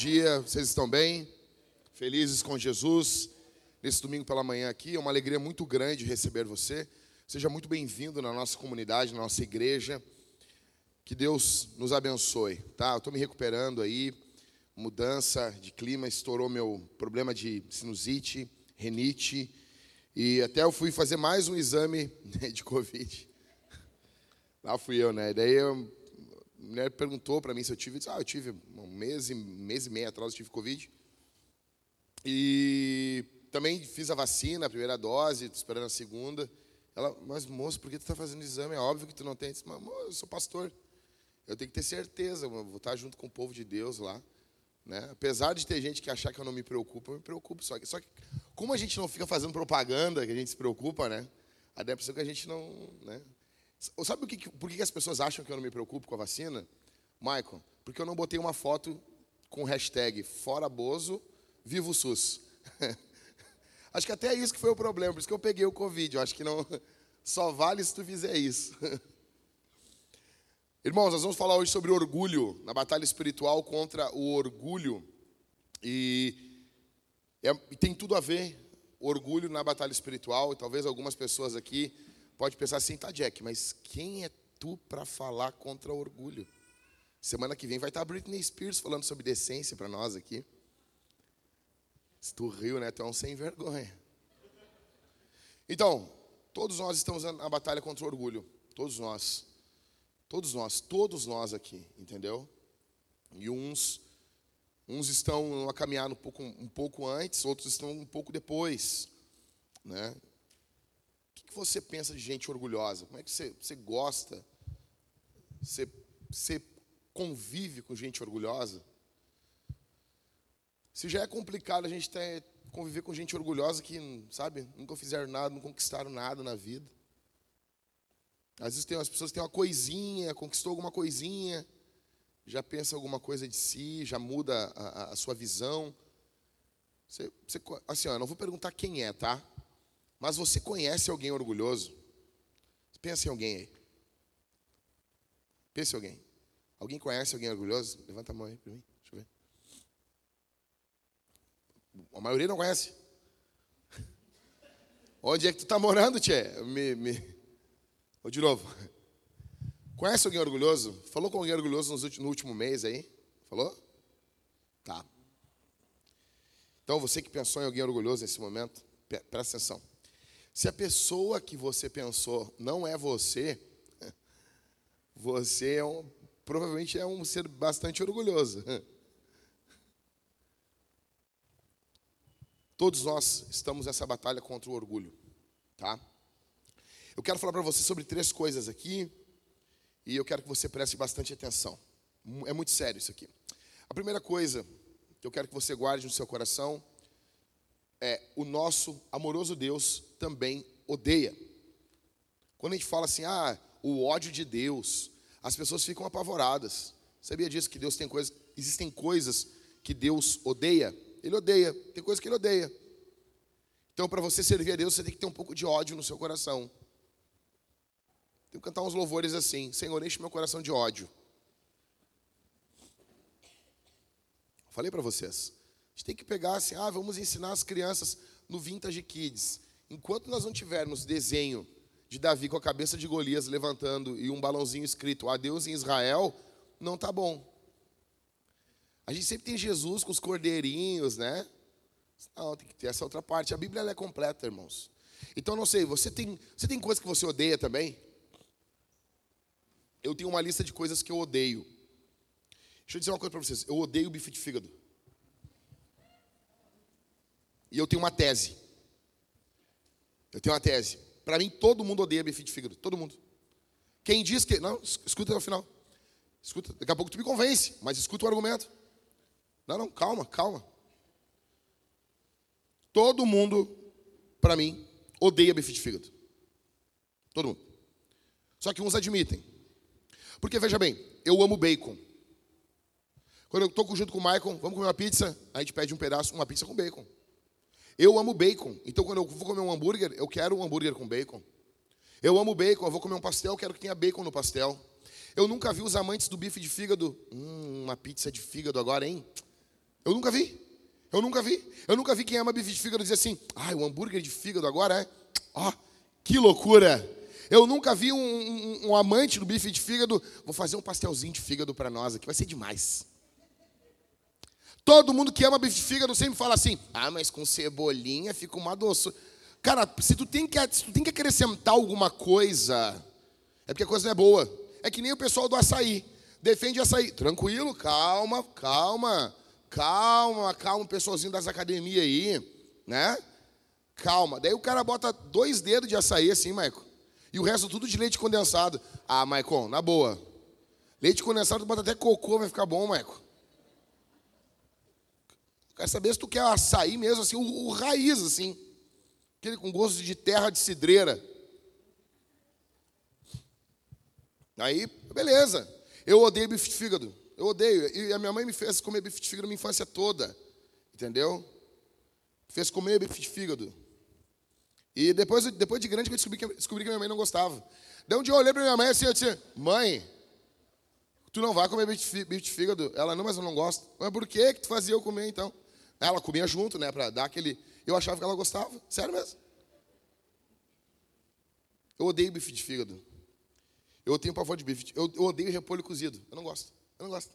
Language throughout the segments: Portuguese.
dia, vocês estão bem? Felizes com Jesus? Nesse domingo pela manhã aqui, é uma alegria muito grande receber você. Seja muito bem-vindo na nossa comunidade, na nossa igreja. Que Deus nos abençoe, tá? Eu estou me recuperando aí, mudança de clima, estourou meu problema de sinusite, renite, e até eu fui fazer mais um exame de Covid. Lá fui eu, né? Daí eu mulher perguntou para mim se eu tive. Eu disse, ah, eu tive um mês, mês e meio atrás, eu tive Covid. E também fiz a vacina, a primeira dose, esperando a segunda. Ela, mas moço, por que tu está fazendo exame? É óbvio que tu não tem. Eu disse, mas eu sou pastor. Eu tenho que ter certeza, vou estar junto com o povo de Deus lá. Né? Apesar de ter gente que achar que eu não me preocupo, eu me preocupo. Só que, só que como a gente não fica fazendo propaganda, que a gente se preocupa, né? A impressão que a gente não. Né? Sabe que, por que as pessoas acham que eu não me preocupo com a vacina? Michael, porque eu não botei uma foto com hashtag Fora Bozo, Vivo SUS. acho que até isso que foi o problema, por isso que eu peguei o Covid. Eu acho que não só vale se tu fizer isso. Irmãos, nós vamos falar hoje sobre orgulho, na batalha espiritual contra o orgulho. E, é, tem tudo a ver, orgulho na batalha espiritual, e talvez algumas pessoas aqui pode pensar assim, tá, Jack, mas quem é tu para falar contra o orgulho? Semana que vem vai estar a Britney Spears falando sobre decência para nós aqui. Se tu riu, né? Tu é um sem vergonha. Então, todos nós estamos na batalha contra o orgulho. Todos nós. Todos nós, todos nós aqui, entendeu? E uns uns estão a caminhar um pouco, um pouco antes, outros estão um pouco depois, né? Que você pensa de gente orgulhosa? Como é que você, você gosta? Você, você convive com gente orgulhosa? Se já é complicado a gente ter, conviver com gente orgulhosa que, sabe, nunca fizeram nada, não conquistaram nada na vida. Às vezes tem as pessoas têm uma coisinha, conquistou alguma coisinha, já pensa alguma coisa de si, já muda a, a, a sua visão. Você, você, assim, ó, eu não vou perguntar quem é, tá? Mas você conhece alguém orgulhoso? Pensa em alguém aí. Pensa em alguém. Alguém conhece alguém orgulhoso? Levanta a mão aí para mim. Deixa eu ver. A maioria não conhece. Onde é que tu está morando, Tchê? Me, me... De novo. Conhece alguém orgulhoso? Falou com alguém orgulhoso no último mês aí? Falou? Tá. Então, você que pensou em alguém orgulhoso nesse momento, presta atenção. Se a pessoa que você pensou não é você, você é um, provavelmente é um ser bastante orgulhoso. Todos nós estamos nessa batalha contra o orgulho, tá? Eu quero falar para você sobre três coisas aqui e eu quero que você preste bastante atenção. É muito sério isso aqui. A primeira coisa que eu quero que você guarde no seu coração é, o nosso amoroso Deus também odeia. Quando a gente fala assim, ah, o ódio de Deus, as pessoas ficam apavoradas. Sabia disso que Deus tem coisas, existem coisas que Deus odeia? Ele odeia, tem coisas que ele odeia. Então, para você servir a Deus, você tem que ter um pouco de ódio no seu coração. Tem que cantar uns louvores assim: Senhor, enche meu coração de ódio. Falei para vocês gente tem que pegar assim, ah, vamos ensinar as crianças no Vintage Kids. Enquanto nós não tivermos desenho de Davi com a cabeça de Golias levantando e um balãozinho escrito Adeus em Israel, não tá bom. A gente sempre tem Jesus com os cordeirinhos, né? Não, tem que ter essa outra parte. A Bíblia é completa, irmãos. Então, não sei, você tem, você tem coisas que você odeia também? Eu tenho uma lista de coisas que eu odeio. Deixa eu dizer uma coisa para vocês. Eu odeio bife de fígado. E eu tenho uma tese. Eu tenho uma tese. Para mim, todo mundo odeia bife de fígado. Todo mundo. Quem diz que. Não, escuta até o final. Escuta. Daqui a pouco tu me convence, mas escuta o argumento. Não, não, calma, calma. Todo mundo, para mim, odeia bife de fígado. Todo mundo. Só que uns admitem. Porque, veja bem, eu amo bacon. Quando eu estou junto com o Michael, vamos comer uma pizza, a gente pede um pedaço, uma pizza com bacon. Eu amo bacon. Então, quando eu vou comer um hambúrguer, eu quero um hambúrguer com bacon. Eu amo bacon. Eu vou comer um pastel, eu quero que tenha bacon no pastel. Eu nunca vi os amantes do bife de fígado. Hum, uma pizza de fígado agora, hein? Eu nunca vi. Eu nunca vi. Eu nunca vi quem ama bife de fígado dizer assim: ai, o hambúrguer de fígado agora é. Ó, que loucura. Eu nunca vi um, um, um, amante do bife de fígado. Vou fazer um pastelzinho de fígado para nós aqui, vai ser demais. Todo mundo que ama bife de fígado sempre fala assim: ah, mas com cebolinha fica uma doce. Cara, se tu, tem que, se tu tem que acrescentar alguma coisa, é porque a coisa não é boa. É que nem o pessoal do açaí. Defende açaí. Tranquilo, calma, calma. Calma, calma, pessoalzinho das academias aí, né? Calma. Daí o cara bota dois dedos de açaí assim, Maicon. E o resto tudo de leite condensado. Ah, Maicon, na boa. Leite condensado, bota até cocô, vai ficar bom, Maicon. Quero saber se tu quer açaí mesmo, assim, o, o raiz, assim. Aquele com gosto de terra de cidreira. Aí, beleza. Eu odeio bife de fígado. Eu odeio. E a minha mãe me fez comer bife de fígado minha infância toda. Entendeu? Fez comer bife de fígado. E depois, depois de grande eu descobri que, descobri que minha mãe não gostava. Daí um dia eu olhei para minha mãe assim, eu disse, mãe, tu não vai comer bife de fígado? Ela, não, mas eu não gosto. Mas por que que tu fazia eu comer então? Ela comia junto, né, para dar aquele... Eu achava que ela gostava, sério mesmo. Eu odeio bife de fígado. Eu tenho pavor de bife. Eu, eu odeio repolho cozido. Eu não gosto. Eu não gosto.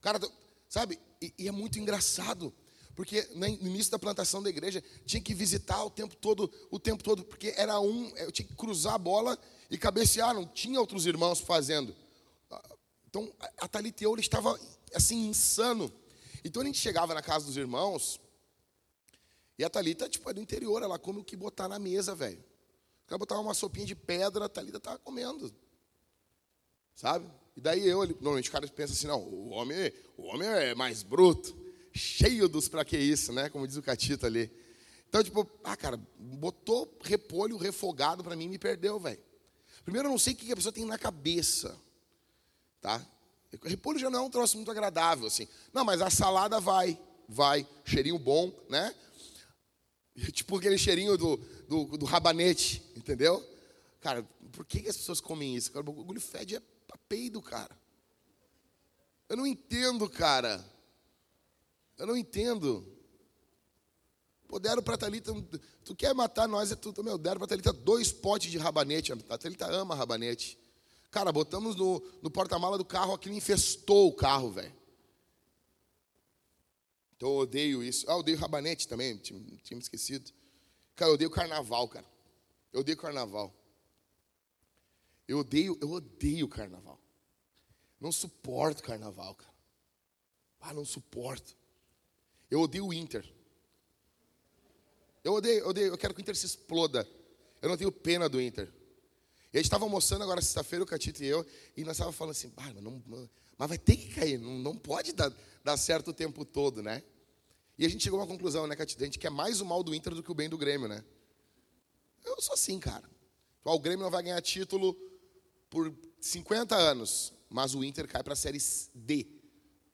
Cara, sabe? E, e é muito engraçado. Porque no início da plantação da igreja tinha que visitar o tempo todo, o tempo todo, porque era um, eu tinha que cruzar a bola e cabecear, não tinha outros irmãos fazendo. Então a Thalita e eu estava assim insano. Então a gente chegava na casa dos irmãos e a Thalita, tipo, é do interior, ela come o que botar na mesa, velho. Ela botava uma sopinha de pedra, a Thalita estava comendo. Sabe? E daí eu, normalmente o cara pensa assim, não, o homem, o homem é mais bruto, cheio dos pra que isso, né? Como diz o Catita ali. Então, tipo, ah, cara, botou repolho refogado para mim e me perdeu, velho. Primeiro, eu não sei o que a pessoa tem na cabeça, tá? Repolho já não é um troço muito agradável, assim. Não, mas a salada vai, vai. Cheirinho bom, né? Tipo aquele cheirinho do, do, do rabanete, entendeu? Cara, por que, as pessoas comem isso? O bagulho fede é peido, cara. Eu não entendo, cara. Eu não entendo. Pô, deram pra Thalita, tu quer matar nós, é tu, meu, deram pra Thalita dois potes de rabanete. A Thalita ama rabanete. Cara, botamos no, no porta-mala do carro, aquilo infestou o carro, velho. Então eu odeio isso. Ah, eu odeio rabanete também, tinha, tinha me esquecido. Cara, eu odeio carnaval, cara. Eu odeio carnaval. Eu odeio, eu odeio carnaval. Não suporto carnaval, cara. Ah, não suporto. Eu odeio o Inter. Eu odeio, eu odeio, eu quero que o Inter se exploda. Eu não tenho pena do Inter. E a gente estava almoçando agora sexta-feira, o Catito e eu, e nós estávamos falando assim, ah, mas, não, mas vai ter que cair, não, não pode dar, dar certo o tempo todo, né? E a gente chegou a uma conclusão, né, Catito? A gente quer mais o mal do Inter do que o bem do Grêmio, né? Eu sou assim, cara. O Grêmio não vai ganhar título por 50 anos, mas o Inter cai para a Série D.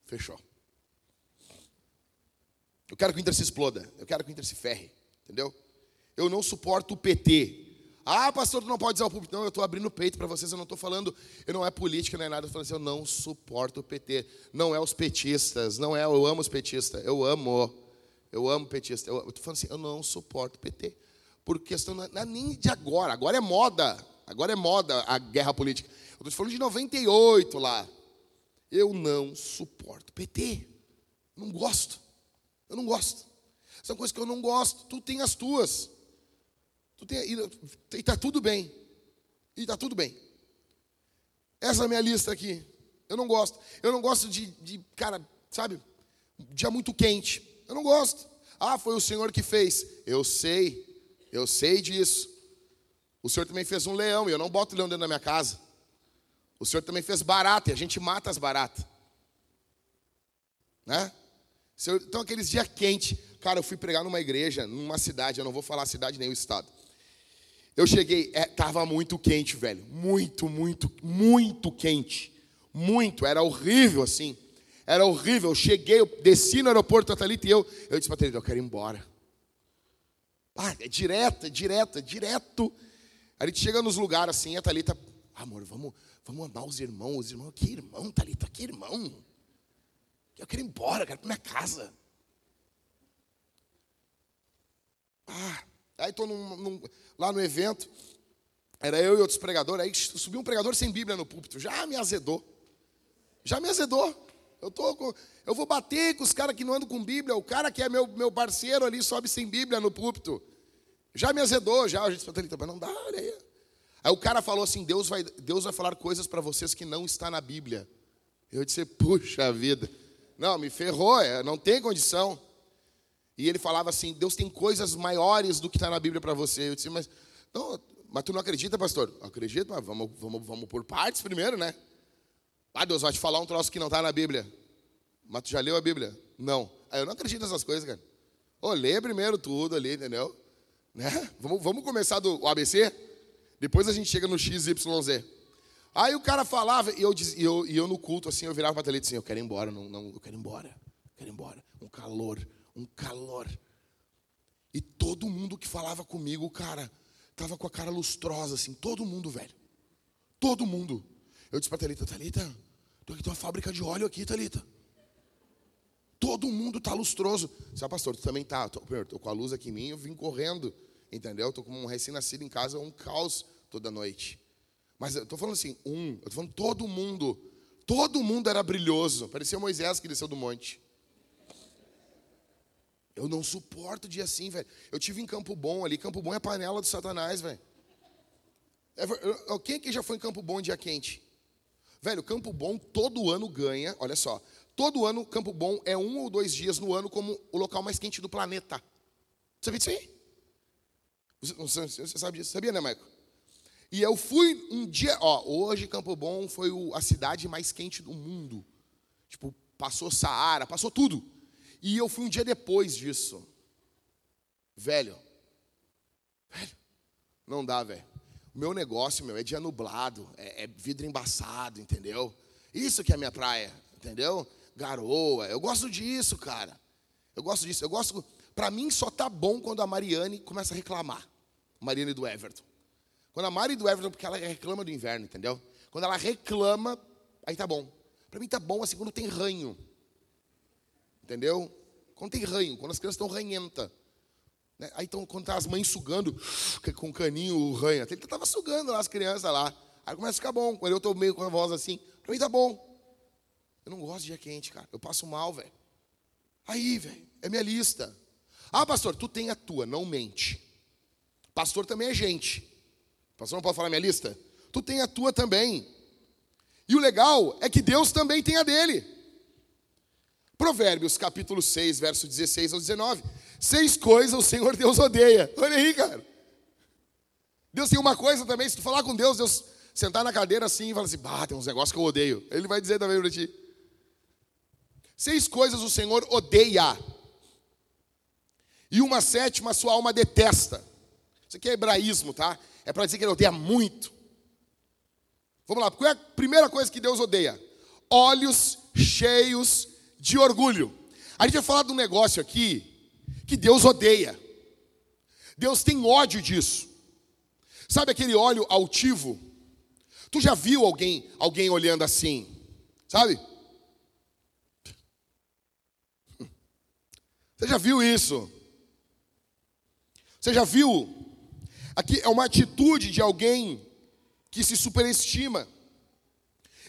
Fechou. Eu quero que o Inter se exploda. Eu quero que o Inter se ferre. Entendeu? Eu não suporto o PT. Ah, pastor, tu não pode dizer ao público. Não, eu estou abrindo o peito para vocês. Eu não estou falando, eu não é política, não é nada. Eu estou falando assim, eu não suporto o PT. Não é os petistas. Não é, eu amo os petistas. Eu amo. Eu amo petista. Eu estou falando assim, eu não suporto o PT. Por questão, não é nem de agora. Agora é moda. Agora é moda a guerra política. Eu estou te falando de 98 lá. Eu não suporto PT. Não gosto. Eu não gosto. São coisas que eu não gosto. Tu tem as tuas. Tu tem, e está tudo bem. E está tudo bem. Essa é a minha lista aqui. Eu não gosto. Eu não gosto de, de, cara, sabe, dia muito quente. Eu não gosto. Ah, foi o Senhor que fez. Eu sei. Eu sei disso. O Senhor também fez um leão e eu não boto leão dentro da minha casa. O Senhor também fez barata e a gente mata as baratas. Né? Então, aqueles dias quentes, cara, eu fui pregar numa igreja, numa cidade, eu não vou falar a cidade nem o estado. Eu cheguei, é, tava muito quente, velho. Muito, muito, muito quente. Muito, era horrível assim. Era horrível. Eu cheguei, eu desci no aeroporto, a Thalita e eu. Eu disse para Thalita, eu quero ir embora. Ah, é direto, é direto, é direto. A gente chega nos lugares assim, a Thalita, amor, vamos, Vamos amar os irmãos, os irmãos, que irmão, Thalita, que irmão. Eu quero ir embora, quero ir para minha casa. Ah, aí estou lá no evento, era eu e outros pregadores, aí subiu um pregador sem Bíblia no púlpito, já me azedou. Já me azedou. Eu, tô com, eu vou bater com os caras que não andam com Bíblia, o cara que é meu, meu parceiro ali sobe sem Bíblia no púlpito. Já me azedou, já. A gente falou, mas não dá, aí. Aí o cara falou assim: Deus vai, Deus vai falar coisas para vocês que não está na Bíblia. Eu disse, puxa vida. Não, me ferrou, é, não tem condição. E ele falava assim: Deus tem coisas maiores do que está na Bíblia para você. Eu disse, mas, não, mas tu não acredita, pastor? acredito, mas vamos, vamos, vamos por partes primeiro, né? Ah, Deus vai te falar um troço que não está na Bíblia. Mas tu já leu a Bíblia? Não. Aí eu não acredito nessas coisas, cara. Ô, lê primeiro tudo ali, entendeu? Né? Vamos, vamos começar do ABC? Depois a gente chega no XYZ. Aí o cara falava, e eu, e eu, e eu no culto, assim, eu virava para a assim, eu quero ir embora, não, não, eu quero ir embora, eu quero ir embora. Um calor, um calor. E todo mundo que falava comigo, cara, tava com a cara lustrosa, assim, todo mundo, velho. Todo mundo. Eu disse para a Thalita, Thalita, tem uma fábrica de óleo aqui, Thalita. Todo mundo tá lustroso. Sabe, pastor, tu também tá. Tô, tô com a luz aqui em mim, eu vim correndo, entendeu? Tô como um recém-nascido em casa, um caos toda noite. Mas eu estou falando assim, um, eu estou falando todo mundo. Todo mundo era brilhoso. Parecia Moisés que desceu do monte. Eu não suporto dia assim, velho. Eu tive em Campo Bom ali. Campo Bom é panela do Satanás, velho. É, quem aqui já foi em Campo Bom dia quente? Velho, Campo Bom todo ano ganha, olha só. Todo ano, Campo Bom é um ou dois dias no ano como o local mais quente do planeta. Sabia disso aí? Você, você sabe disso? Sabia, né, Michael? E eu fui um dia, ó, hoje Campo Bom foi a cidade mais quente do mundo. Tipo, passou Saara, passou tudo. E eu fui um dia depois disso. Velho. Velho. Não dá, velho. O meu negócio, meu, é dia nublado, é, é vidro embaçado, entendeu? Isso que é a minha praia, entendeu? Garoa. Eu gosto disso, cara. Eu gosto disso. Eu gosto. Para mim só tá bom quando a Mariane começa a reclamar. Mariane do Everton. Quando a Mari do Everton, porque ela reclama do inverno, entendeu? Quando ela reclama, aí tá bom. Para mim tá bom assim quando tem ranho. Entendeu? Quando tem ranho, quando as crianças estão ranhentas. Né? Aí então, quando tá as mães sugando com caninho o ranho. Ele estava sugando lá as crianças lá. Aí começa a ficar bom. Quando eu estou meio com a voz assim, para mim tá bom. Eu não gosto de dia quente, cara. Eu passo mal, velho. Aí, velho, é minha lista. Ah, pastor, tu tem a tua, não mente. Pastor também é gente. Pastor, não pode falar minha lista? Tu tem a tua também. E o legal é que Deus também tem a dele. Provérbios capítulo 6, verso 16 ao 19. Seis coisas o Senhor Deus odeia. Olha aí, cara. Deus tem uma coisa também, se tu falar com Deus, Deus sentar na cadeira assim e falar assim, bah, tem uns negócios que eu odeio. Ele vai dizer também para ti. Seis coisas o Senhor odeia. E uma sétima sua alma detesta. Isso aqui é hebraísmo, tá? É para dizer que ele odeia muito. Vamos lá, qual é a primeira coisa que Deus odeia? Olhos cheios de orgulho. A gente vai falar de um negócio aqui que Deus odeia. Deus tem ódio disso. Sabe aquele óleo altivo? Tu já viu alguém, alguém olhando assim? Sabe? Você já viu isso? Você já viu Aqui é uma atitude de alguém que se superestima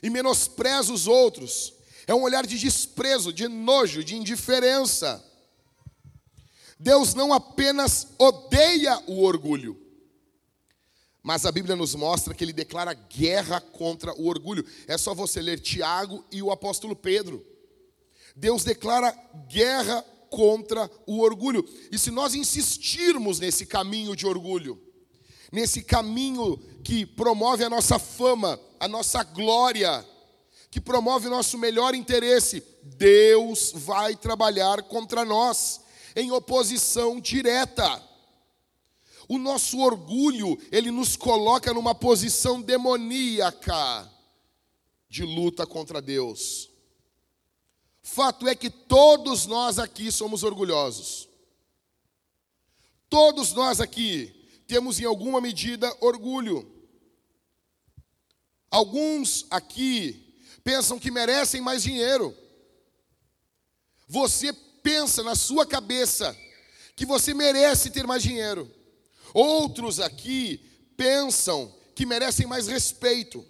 e menospreza os outros. É um olhar de desprezo, de nojo, de indiferença. Deus não apenas odeia o orgulho, mas a Bíblia nos mostra que ele declara guerra contra o orgulho. É só você ler Tiago e o apóstolo Pedro. Deus declara guerra contra o orgulho. E se nós insistirmos nesse caminho de orgulho, nesse caminho que promove a nossa fama, a nossa glória, que promove nosso melhor interesse, Deus vai trabalhar contra nós em oposição direta. O nosso orgulho, ele nos coloca numa posição demoníaca de luta contra Deus. Fato é que todos nós aqui somos orgulhosos. Todos nós aqui temos em alguma medida orgulho. Alguns aqui pensam que merecem mais dinheiro. Você pensa na sua cabeça que você merece ter mais dinheiro. Outros aqui pensam que merecem mais respeito.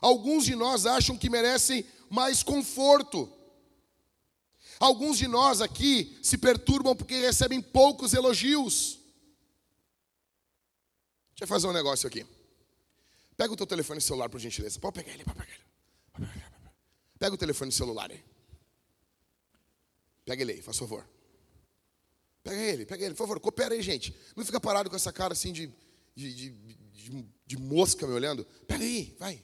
Alguns de nós acham que merecem mais conforto. Alguns de nós aqui se perturbam porque recebem poucos elogios. Deixa eu fazer um negócio aqui. Pega o teu telefone celular, por gentileza. Pode pegar ele, pode pegar ele. Pega o telefone celular aí. Pega ele aí, faz favor. Pega ele, pega ele, por favor, coopera aí, gente. Não fica parado com essa cara assim de, de, de, de, de mosca me olhando. Pega aí, vai.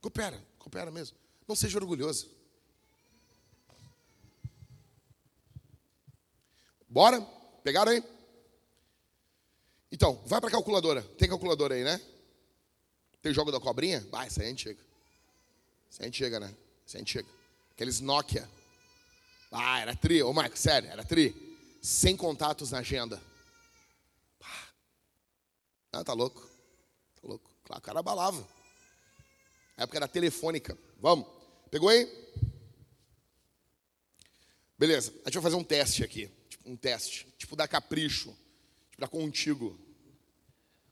Coopera, coopera mesmo. Não seja orgulhoso. Bora? Pegaram aí? Então, vai para calculadora. Tem calculadora aí, né? Tem jogo da cobrinha? Vai, isso aí a gente chega. Isso aí a gente chega, né? Isso aí a gente chega. Aqueles Nokia. Ah, era tri. Ô, Marcos, sério, era tri. Sem contatos na agenda. Ah, tá louco. Tá louco. Claro, o cara balava. A época era telefônica. Vamos. Pegou aí? Beleza. A gente vai fazer um teste aqui. Tipo, um teste. Tipo da Capricho. Tipo da Contigo.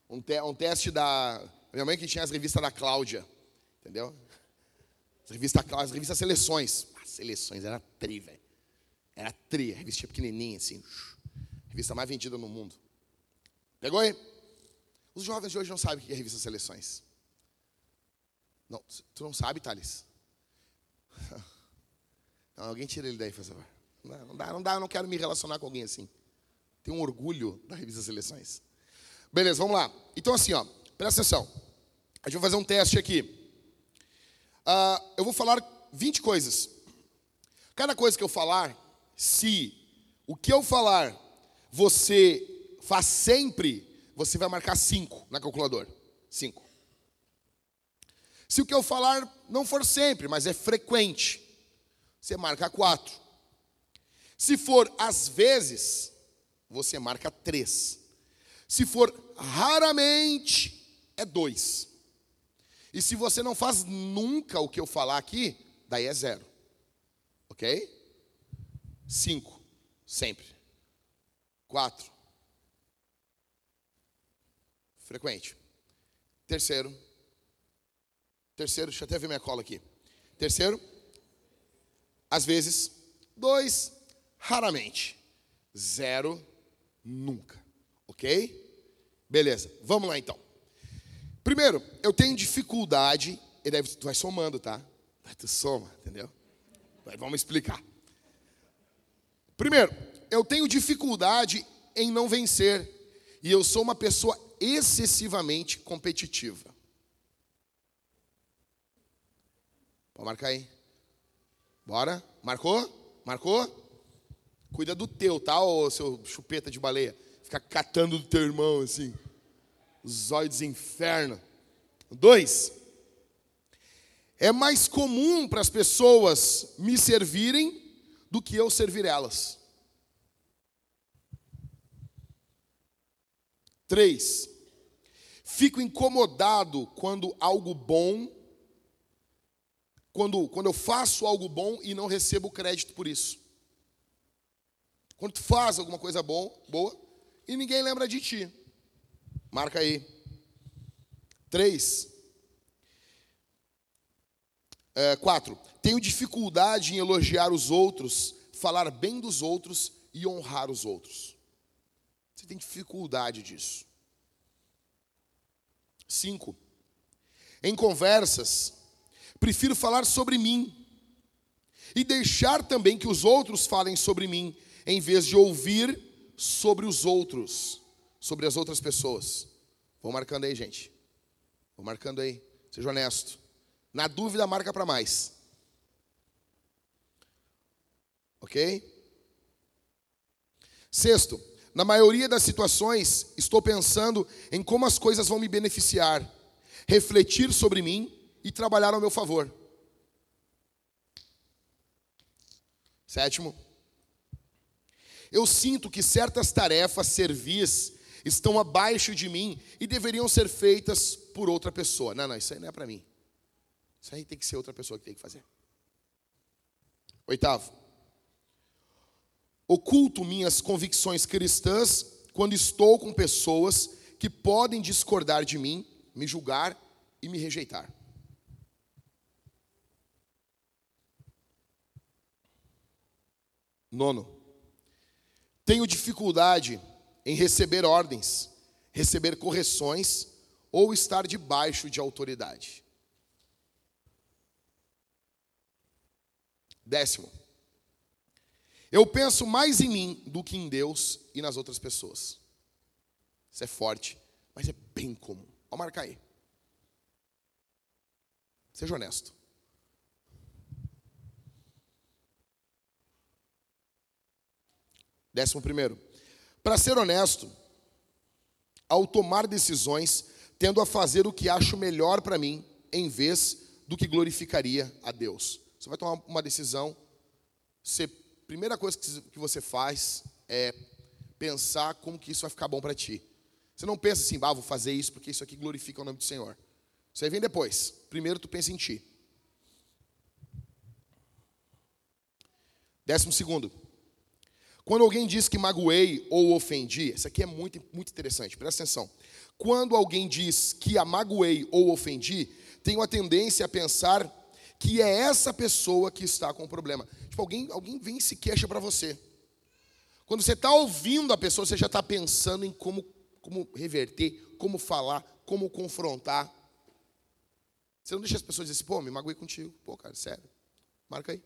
Um, te um teste da minha mãe que tinha as revistas da Cláudia, entendeu? As revistas, as revistas Seleções. As Seleções era tri, velho. Era tri, a revista pequenininha, assim. Revista mais vendida no mundo. Pegou aí? Os jovens de hoje não sabem o que é revista Seleções. Não, tu não sabe, Thales? Não, alguém tira ele daí, por favor. Não, não dá, não dá, eu não quero me relacionar com alguém assim. Tenho um orgulho da revista Seleções. Beleza, vamos lá. Então assim, ó, presta atenção. A gente vai fazer um teste aqui. Uh, eu vou falar 20 coisas. Cada coisa que eu falar, se o que eu falar você faz sempre, você vai marcar 5 na calculadora. 5. Se o que eu falar não for sempre, mas é frequente, você marca 4. Se for às vezes, você marca 3. Se for raramente, é 2. E se você não faz nunca o que eu falar aqui, daí é zero. Ok? Cinco. Sempre. Quatro. Frequente. Terceiro. Terceiro, deixa eu até ver minha cola aqui. Terceiro. Às vezes. Dois. Raramente. Zero. Nunca. Ok? Beleza. Vamos lá então. Primeiro, eu tenho dificuldade, e daí tu vai somando, tá? Tu soma, entendeu? Mas vamos explicar. Primeiro, eu tenho dificuldade em não vencer, e eu sou uma pessoa excessivamente competitiva. Pode marcar aí. Bora? Marcou? Marcou? Cuida do teu, tá, ô seu chupeta de baleia? Fica catando do teu irmão assim do inferno. Dois, é mais comum para as pessoas me servirem do que eu servir elas. Três, fico incomodado quando algo bom, quando, quando eu faço algo bom e não recebo crédito por isso. Quando tu faz alguma coisa bom, boa e ninguém lembra de ti. Marca aí. Três. É, quatro. Tenho dificuldade em elogiar os outros, falar bem dos outros e honrar os outros. Você tem dificuldade disso. Cinco. Em conversas, prefiro falar sobre mim e deixar também que os outros falem sobre mim, em vez de ouvir sobre os outros sobre as outras pessoas. Vão marcando aí, gente. Vão marcando aí. Seja honesto. Na dúvida, marca para mais. Ok? Sexto, na maioria das situações, estou pensando em como as coisas vão me beneficiar, refletir sobre mim e trabalhar ao meu favor. Sétimo, eu sinto que certas tarefas, servis estão abaixo de mim e deveriam ser feitas por outra pessoa. Não, não, isso aí não é para mim. Isso aí tem que ser outra pessoa que tem que fazer. Oitavo. Oculto minhas convicções cristãs quando estou com pessoas que podem discordar de mim, me julgar e me rejeitar. Nono, tenho dificuldade em receber ordens, receber correções ou estar debaixo de autoridade. Décimo, eu penso mais em mim do que em Deus e nas outras pessoas. Isso é forte, mas é bem comum. Vou marcar aí. Seja honesto. Décimo primeiro. Para ser honesto, ao tomar decisões, tendo a fazer o que acho melhor para mim, em vez do que glorificaria a Deus. Você vai tomar uma decisão, você, primeira coisa que você faz é pensar como que isso vai ficar bom para ti. Você não pensa assim, ah, vou fazer isso porque isso aqui glorifica o nome do Senhor. Isso aí vem depois. Primeiro tu pensa em ti. Décimo segundo. Quando alguém diz que magoei ou ofendi, isso aqui é muito, muito interessante, presta atenção. Quando alguém diz que a magoei ou ofendi, tenho a tendência a pensar que é essa pessoa que está com o problema. Tipo, alguém, alguém vem e se queixa para você. Quando você está ouvindo a pessoa, você já está pensando em como, como reverter, como falar, como confrontar. Você não deixa as pessoas dizer assim, pô, me magoei contigo. Pô, cara, sério. Marca aí.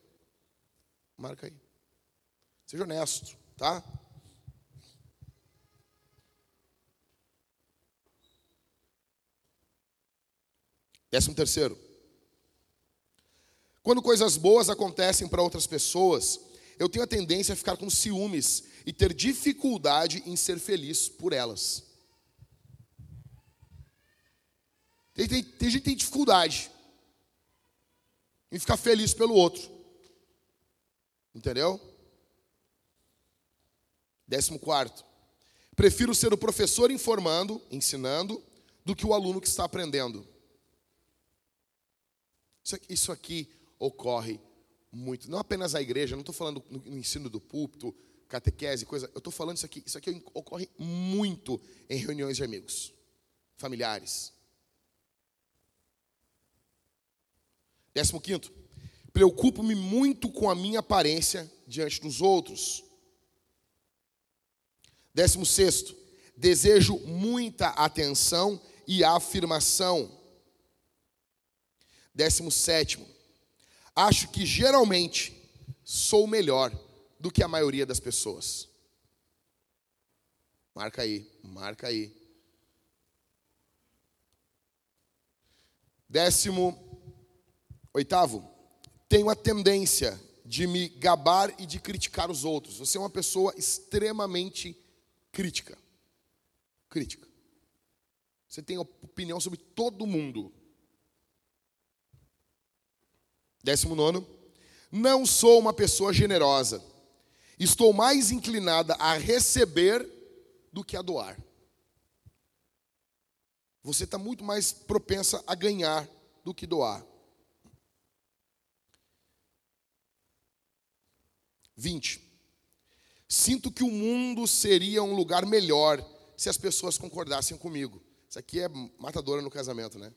Marca aí. Seja honesto, tá? Décimo terceiro. Quando coisas boas acontecem para outras pessoas, eu tenho a tendência a ficar com ciúmes e ter dificuldade em ser feliz por elas. Tem, tem, tem gente que tem dificuldade em ficar feliz pelo outro. Entendeu? Décimo quarto. Prefiro ser o professor informando, ensinando, do que o aluno que está aprendendo. Isso aqui ocorre muito. Não apenas a igreja, não estou falando no ensino do púlpito, catequese, coisa. Eu estou falando isso aqui. Isso aqui ocorre muito em reuniões de amigos, familiares. Décimo quinto. Preocupo-me muito com a minha aparência diante dos outros. Décimo sexto, desejo muita atenção e afirmação. Décimo sétimo, acho que geralmente sou melhor do que a maioria das pessoas. Marca aí, marca aí. Décimo oitavo, tenho a tendência de me gabar e de criticar os outros. Você é uma pessoa extremamente Crítica. Crítica. Você tem opinião sobre todo mundo. Décimo nono. Não sou uma pessoa generosa. Estou mais inclinada a receber do que a doar. Você está muito mais propensa a ganhar do que doar. 20. Sinto que o mundo seria um lugar melhor se as pessoas concordassem comigo. Isso aqui é matadora no casamento, né?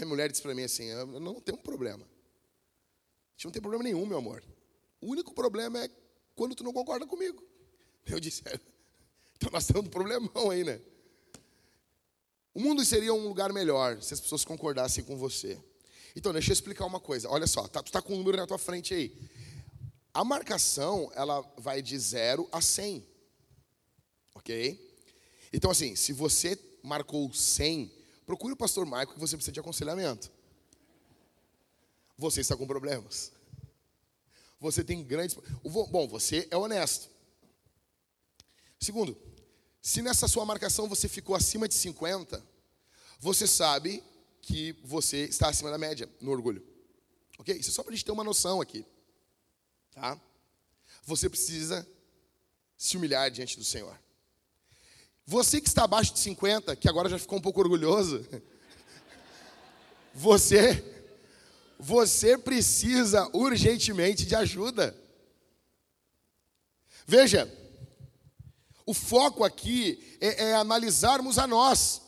A mulher disse para mim assim: eu não tem um problema. A gente não tem problema nenhum, meu amor. O único problema é quando tu não concorda comigo. Eu disse: é, então nós temos um problemão aí, né? O mundo seria um lugar melhor se as pessoas concordassem com você. Então, deixa eu explicar uma coisa. Olha só, tá, tu está com um número na tua frente aí. A marcação, ela vai de 0 a 100. Ok? Então, assim, se você marcou 100, procure o pastor Maico que você precisa de aconselhamento. Você está com problemas. Você tem grandes. Bom, você é honesto. Segundo, se nessa sua marcação você ficou acima de 50, você sabe que você está acima da média no orgulho. Ok? Isso é só para a gente ter uma noção aqui. Tá? Você precisa se humilhar diante do Senhor. Você que está abaixo de 50, que agora já ficou um pouco orgulhoso, você você precisa urgentemente de ajuda. Veja, o foco aqui é, é, analisarmos a nós.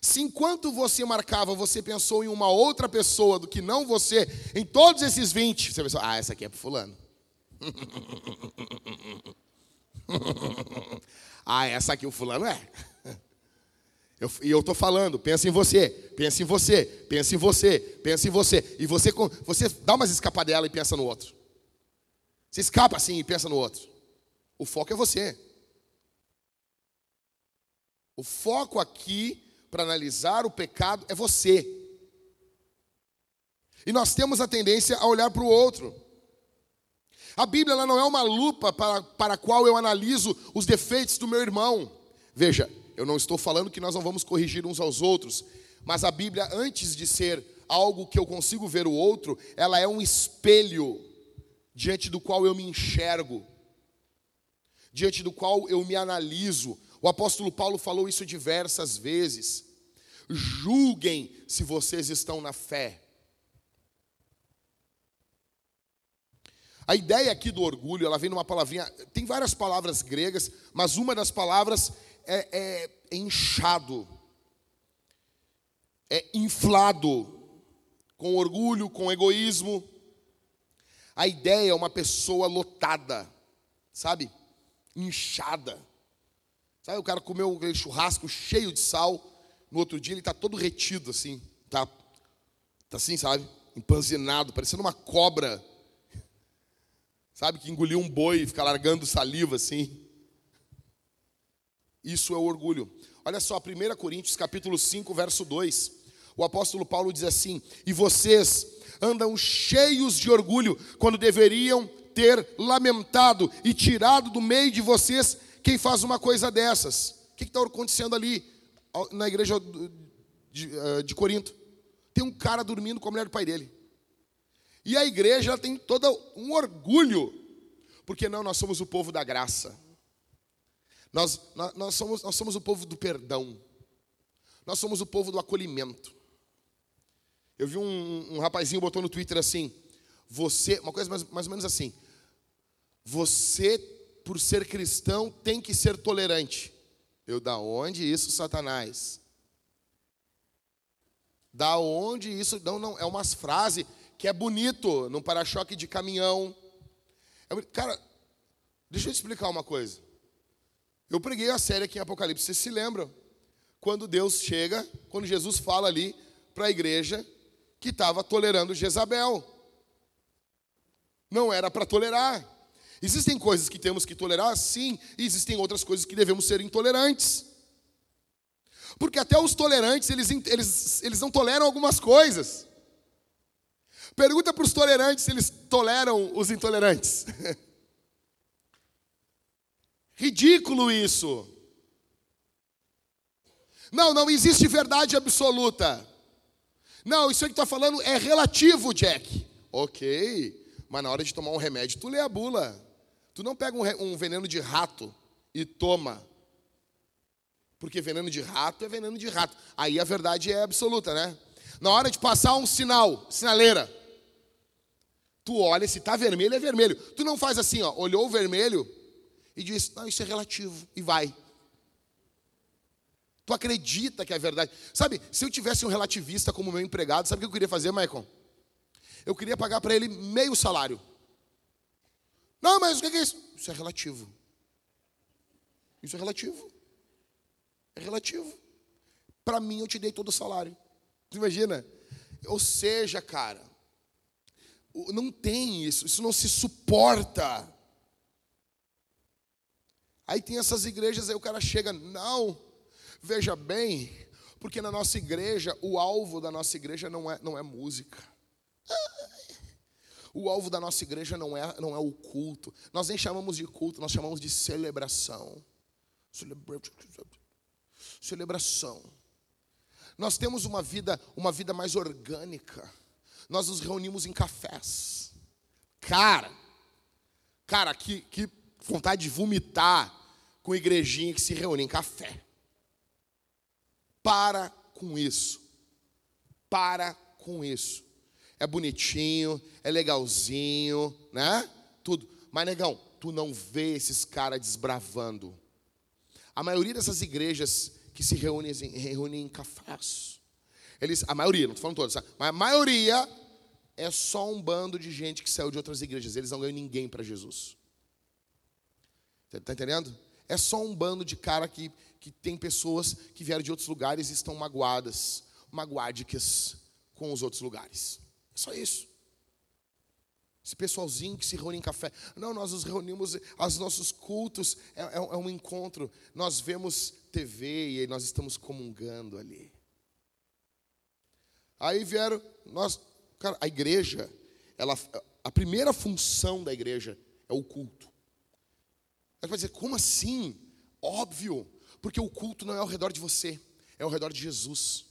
Se enquanto você marcava, você pensou em uma outra pessoa do que não você, em todos esses 20, você pensou, ah, essa aqui é pro fulano. ah, essa aqui o fulano é. Eu, e eu estou falando, pensa em você, pensa em você, pensa em você, pensa em você. E você, você dá umas escapadela e pensa no outro. Você escapa assim e pensa no outro. O foco é você. O foco aqui para analisar o pecado é você. E nós temos a tendência a olhar para o outro. A Bíblia ela não é uma lupa para, para a qual eu analiso os defeitos do meu irmão. Veja, eu não estou falando que nós não vamos corrigir uns aos outros, mas a Bíblia, antes de ser algo que eu consigo ver o outro, ela é um espelho diante do qual eu me enxergo, diante do qual eu me analiso. O apóstolo Paulo falou isso diversas vezes. Julguem se vocês estão na fé. A ideia aqui do orgulho, ela vem numa palavrinha, tem várias palavras gregas, mas uma das palavras é, é, é inchado, é inflado, com orgulho, com egoísmo. A ideia é uma pessoa lotada, sabe? Inchada. Sabe, o cara comeu um churrasco cheio de sal, no outro dia ele está todo retido assim, tá, tá assim, sabe? Empanzinado, parecendo uma cobra. Sabe, que engoliu um boi e fica largando saliva assim. Isso é orgulho. Olha só, 1 Coríntios capítulo 5, verso 2. O apóstolo Paulo diz assim: "E vocês andam cheios de orgulho quando deveriam ter lamentado e tirado do meio de vocês quem faz uma coisa dessas". O que está acontecendo ali na igreja de, eh, de Corinto? Tem um cara dormindo com a mulher do pai dele. E a igreja tem todo um orgulho, porque não, nós somos o povo da graça. Nós, nós, nós, somos, nós somos o povo do perdão. Nós somos o povo do acolhimento. Eu vi um, um rapazinho botou no Twitter assim: você, uma coisa mais, mais ou menos assim. Você, por ser cristão, tem que ser tolerante. Eu, da onde isso, Satanás? Da onde isso? Não, não, é umas frases que é bonito num para-choque de caminhão. É, cara, deixa eu te explicar uma coisa. Eu preguei a série aqui em Apocalipse, vocês se lembram? Quando Deus chega, quando Jesus fala ali para a igreja que estava tolerando Jezabel. Não era para tolerar. Existem coisas que temos que tolerar, sim, e existem outras coisas que devemos ser intolerantes. Porque até os tolerantes, eles, eles, eles não toleram algumas coisas. Pergunta para os tolerantes se eles toleram os intolerantes. Ridículo isso. Não, não existe verdade absoluta. Não, isso que está falando é relativo, Jack. Ok, mas na hora de tomar um remédio, tu lê a bula. Tu não pega um, um veneno de rato e toma. Porque veneno de rato é veneno de rato. Aí a verdade é absoluta, né? Na hora de passar um sinal, sinaleira, tu olha, se está vermelho, é vermelho. Tu não faz assim, ó, olhou o vermelho, e diz: Não, isso é relativo, e vai. Tu acredita que é verdade. Sabe, se eu tivesse um relativista como meu empregado, sabe o que eu queria fazer, Michael? Eu queria pagar para ele meio salário. Não, mas o que é isso? Isso é relativo. Isso é relativo. É relativo. Para mim, eu te dei todo o salário. Tu imagina? Ou seja, cara, não tem isso, isso não se suporta. Aí tem essas igrejas, aí o cara chega, não, veja bem, porque na nossa igreja, o alvo da nossa igreja não é, não é música. O alvo da nossa igreja não é, não é o culto. Nós nem chamamos de culto, nós chamamos de celebração. Celebração. Nós temos uma vida, uma vida mais orgânica. Nós nos reunimos em cafés. Cara, cara, que, que vontade de vomitar com igrejinha que se reúne em café. Para com isso. Para com isso. é bonitinho, é legalzinho, né? Tudo. Mas, negão, tu não vê esses caras desbravando. A maioria dessas igrejas que se reúnem, reúnem em cafés, eles, a maioria, não estou falando todas, mas a maioria é só um bando de gente que saiu de outras igrejas. Eles não ganham ninguém para Jesus. Está entendendo? É só um bando de cara que, que tem pessoas que vieram de outros lugares e estão magoadas, magoádicas com os outros lugares. É só isso. Esse pessoalzinho que se reúne em café. Não, nós nos reunimos, os nossos cultos é, é, é um encontro. Nós vemos TV e nós estamos comungando ali. Aí vieram, nós, cara, a igreja, ela, a primeira função da igreja é o culto. Aí vai dizer, como assim? Óbvio, porque o culto não é ao redor de você, é ao redor de Jesus.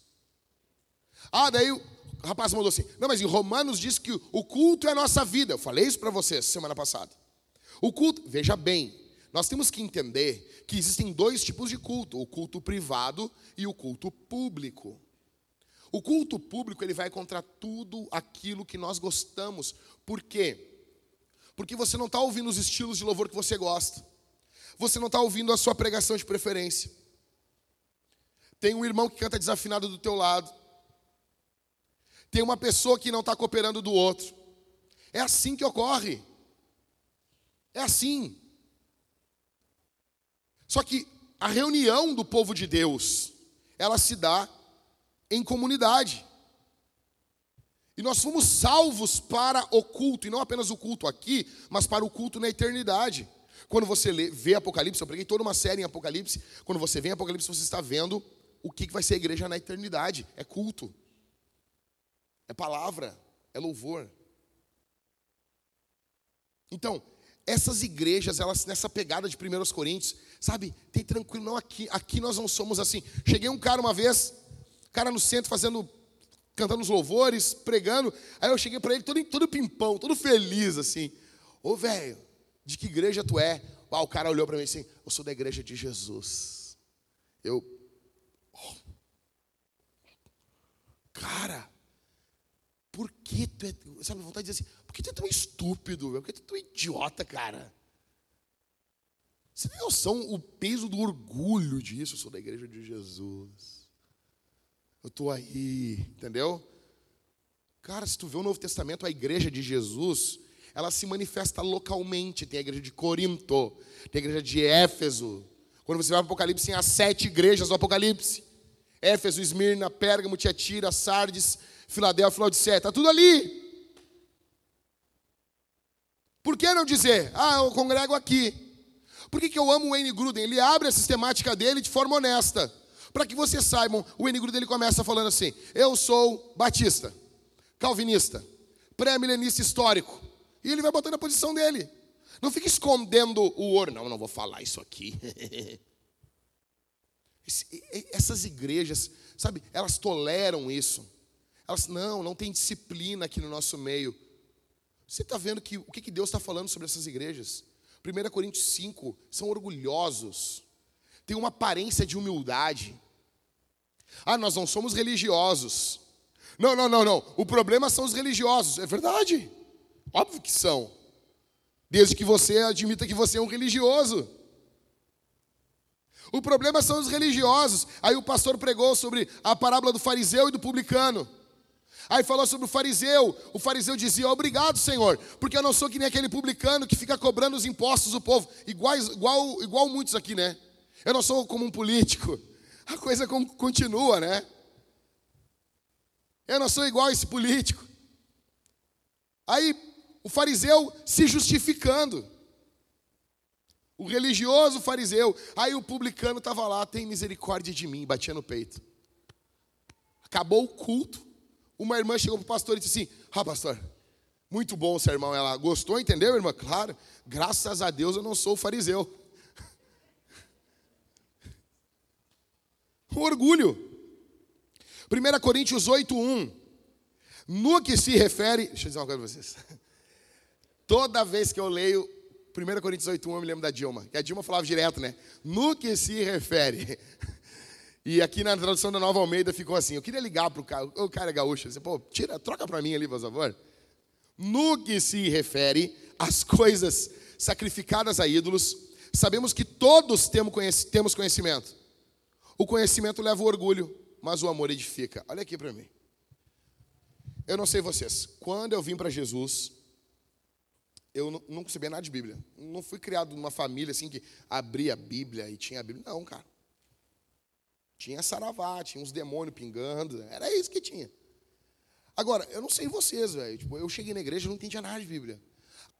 Ah, daí o rapaz mandou assim: Não, mas em Romanos diz que o culto é a nossa vida. Eu falei isso para vocês semana passada. O culto, veja bem, nós temos que entender que existem dois tipos de culto: o culto privado e o culto público. O culto público ele vai contra tudo aquilo que nós gostamos. Por quê? Porque você não está ouvindo os estilos de louvor que você gosta. Você não está ouvindo a sua pregação de preferência. Tem um irmão que canta desafinado do teu lado. Tem uma pessoa que não está cooperando do outro. É assim que ocorre. É assim. Só que a reunião do povo de Deus, ela se dá em comunidade. E nós fomos salvos para o culto, e não apenas o culto aqui, mas para o culto na eternidade. Quando você lê, vê Apocalipse, eu preguei toda uma série em Apocalipse. Quando você vê Apocalipse, você está vendo o que vai ser a igreja na eternidade. É culto, é palavra, é louvor. Então, essas igrejas, elas nessa pegada de 1 Coríntios, sabe, tem tranquilo, não aqui, aqui nós não somos assim. Cheguei um cara uma vez, cara no centro fazendo, cantando os louvores, pregando, aí eu cheguei para ele todo, todo pimpão, todo feliz assim. Ô velho, de que igreja tu é? Ah, o cara olhou para mim assim: Eu sou da igreja de Jesus. Eu. Oh. Cara, por que tu é. Sabe, vontade de dizer assim: Por que tu é tão estúpido? Por que tu é tão idiota, cara? Você tem noção o peso do orgulho disso? Eu sou da igreja de Jesus. Eu estou aí, entendeu? Cara, se tu vê o Novo Testamento, a igreja de Jesus, ela se manifesta localmente. Tem a igreja de Corinto, tem a igreja de Éfeso. Quando você vai para o Apocalipse, tem as sete igrejas do Apocalipse. Éfeso, Esmirna, Pérgamo, Tiatira, Sardes, Filadélfia, Laodicea. Está tudo ali. Por que não dizer, ah, eu congrego aqui? Por que, que eu amo o Wayne Gruden? Ele abre a sistemática dele de forma honesta. Para que vocês saibam, o Wayne Gruden ele começa falando assim: Eu sou batista, calvinista, pré-milenista histórico, e ele vai botando a posição dele. Não fica escondendo o ouro. Não, não vou falar isso aqui. Essas igrejas, sabe, elas toleram isso. Elas, não, não tem disciplina aqui no nosso meio. Você está vendo que, o que, que Deus está falando sobre essas igrejas? 1 Coríntios 5, são orgulhosos, tem uma aparência de humildade. Ah, nós não somos religiosos. Não, não, não, não. O problema são os religiosos. É verdade. Óbvio que são. Desde que você admita que você é um religioso. O problema são os religiosos. Aí o pastor pregou sobre a parábola do fariseu e do publicano. Aí falou sobre o fariseu. O fariseu dizia: Obrigado, Senhor, porque eu não sou que nem aquele publicano que fica cobrando os impostos do povo. Igual, igual, igual muitos aqui, né? Eu não sou como um político. A coisa continua, né? Eu não sou igual esse político. Aí o fariseu se justificando. O religioso fariseu. Aí o publicano estava lá, tem misericórdia de mim, batia no peito. Acabou o culto. Uma irmã chegou para o pastor e disse assim: Ah, pastor, muito bom o sermão. Ela gostou, entendeu, irmã? Claro, graças a Deus eu não sou fariseu. Um orgulho. 1 Coríntios 8, 1. No que se refere. Deixa eu dizer uma coisa para vocês. Toda vez que eu leio 1 Coríntios 8, 1, eu me lembro da Dilma. Que a Dilma falava direto, né? No que se refere. E aqui na tradução da Nova Almeida ficou assim: eu queria ligar para o cara, o cara é gaúcho, assim, pô, tira, troca para mim ali, por favor. No que se refere às coisas sacrificadas a ídolos, sabemos que todos temos conhecimento. O conhecimento leva o orgulho, mas o amor edifica. Olha aqui para mim. Eu não sei vocês, quando eu vim para Jesus, eu não, não sabia nada de Bíblia. Não fui criado numa família assim que abria a Bíblia e tinha a Bíblia. Não, cara. Tinha saravá, tinha uns demônios pingando, era isso que tinha. Agora, eu não sei vocês, velho. Tipo, eu cheguei na igreja e não entendia nada de Bíblia.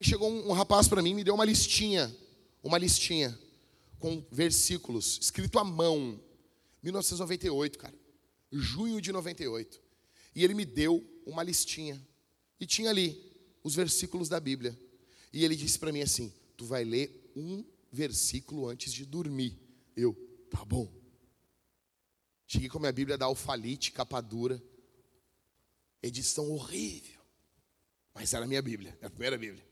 Chegou um, um rapaz para mim me deu uma listinha, uma listinha com versículos escrito à mão, 1998, cara. Junho de 98. E ele me deu uma listinha. E tinha ali os versículos da Bíblia. E ele disse para mim assim: "Tu vai ler um versículo antes de dormir". Eu, tá bom. Cheguei com a minha Bíblia da Alfalite, capa dura. Edição horrível. Mas era a minha Bíblia, minha primeira Bíblia.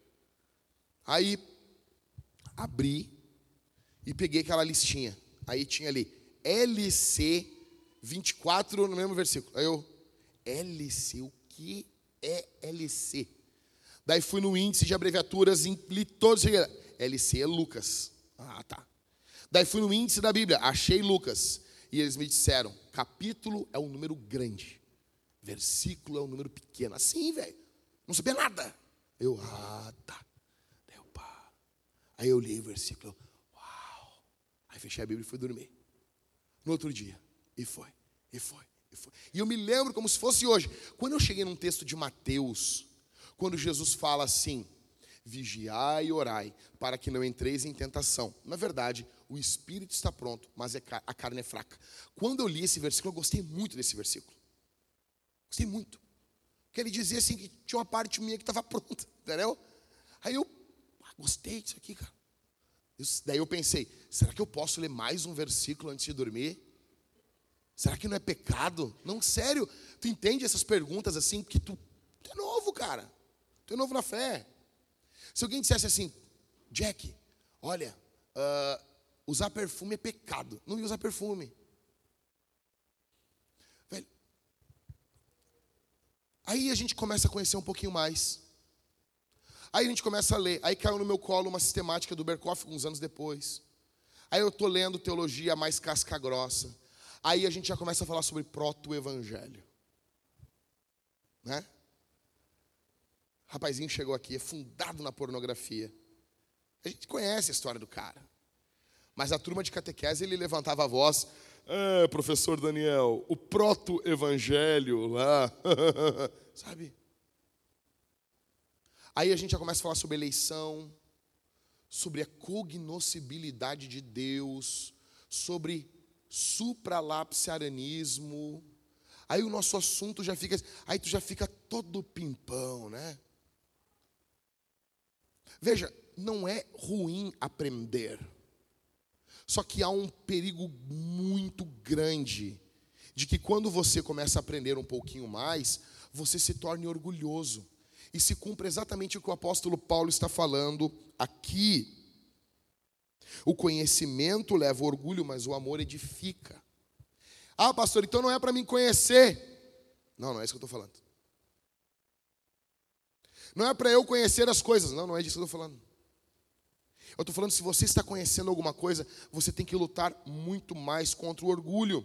Aí, abri e peguei aquela listinha. Aí tinha ali, LC 24 no mesmo versículo. Aí eu, LC, o que é LC? Daí fui no índice de abreviaturas, li todos, LC é Lucas. Ah, tá. Daí fui no índice da Bíblia, achei Lucas. E eles me disseram: capítulo é um número grande, versículo é um número pequeno. Assim, velho. Não sabia nada. Eu, ah, tá. Eu. Aí eu li o versículo. Uau. Aí fechei a Bíblia e fui dormir. No outro dia. E foi, e foi, e foi. E eu me lembro como se fosse hoje. Quando eu cheguei num texto de Mateus, quando Jesus fala assim: vigiai e orai, para que não entreis em tentação. Na verdade, o espírito está pronto, mas é a carne é fraca. Quando eu li esse versículo, eu gostei muito desse versículo. Gostei muito. Porque ele dizia assim que tinha uma parte minha que estava pronta, entendeu? Aí eu ah, gostei disso aqui, cara. Eu, daí eu pensei, será que eu posso ler mais um versículo antes de dormir? Será que não é pecado? Não, sério. Tu entende essas perguntas assim que tu, tu é novo, cara. Tu é novo na fé. Se alguém dissesse assim, Jack, olha, uh, usar perfume é pecado. Não ia usar perfume. Velho. Aí a gente começa a conhecer um pouquinho mais. Aí a gente começa a ler. Aí caiu no meu colo uma sistemática do Berkoff uns anos depois. Aí eu estou lendo teologia mais casca grossa. Aí a gente já começa a falar sobre proto-evangelho. Né? Rapazinho chegou aqui, é fundado na pornografia. A gente conhece a história do cara. Mas a turma de catequese, ele levantava a voz. É, professor Daniel, o proto-evangelho lá. Sabe? Aí a gente já começa a falar sobre eleição, sobre a cognoscibilidade de Deus, sobre supralapsarianismo. Aí o nosso assunto já fica, aí tu já fica todo pimpão, né? Veja, não é ruim aprender. Só que há um perigo muito grande de que quando você começa a aprender um pouquinho mais, você se torne orgulhoso. E se cumpre exatamente o que o apóstolo Paulo está falando aqui. O conhecimento leva orgulho, mas o amor edifica. Ah, pastor, então não é para mim conhecer. Não, não é isso que eu estou falando. Não é para eu conhecer as coisas. Não, não é disso que eu estou falando. Eu estou falando, se você está conhecendo alguma coisa, você tem que lutar muito mais contra o orgulho.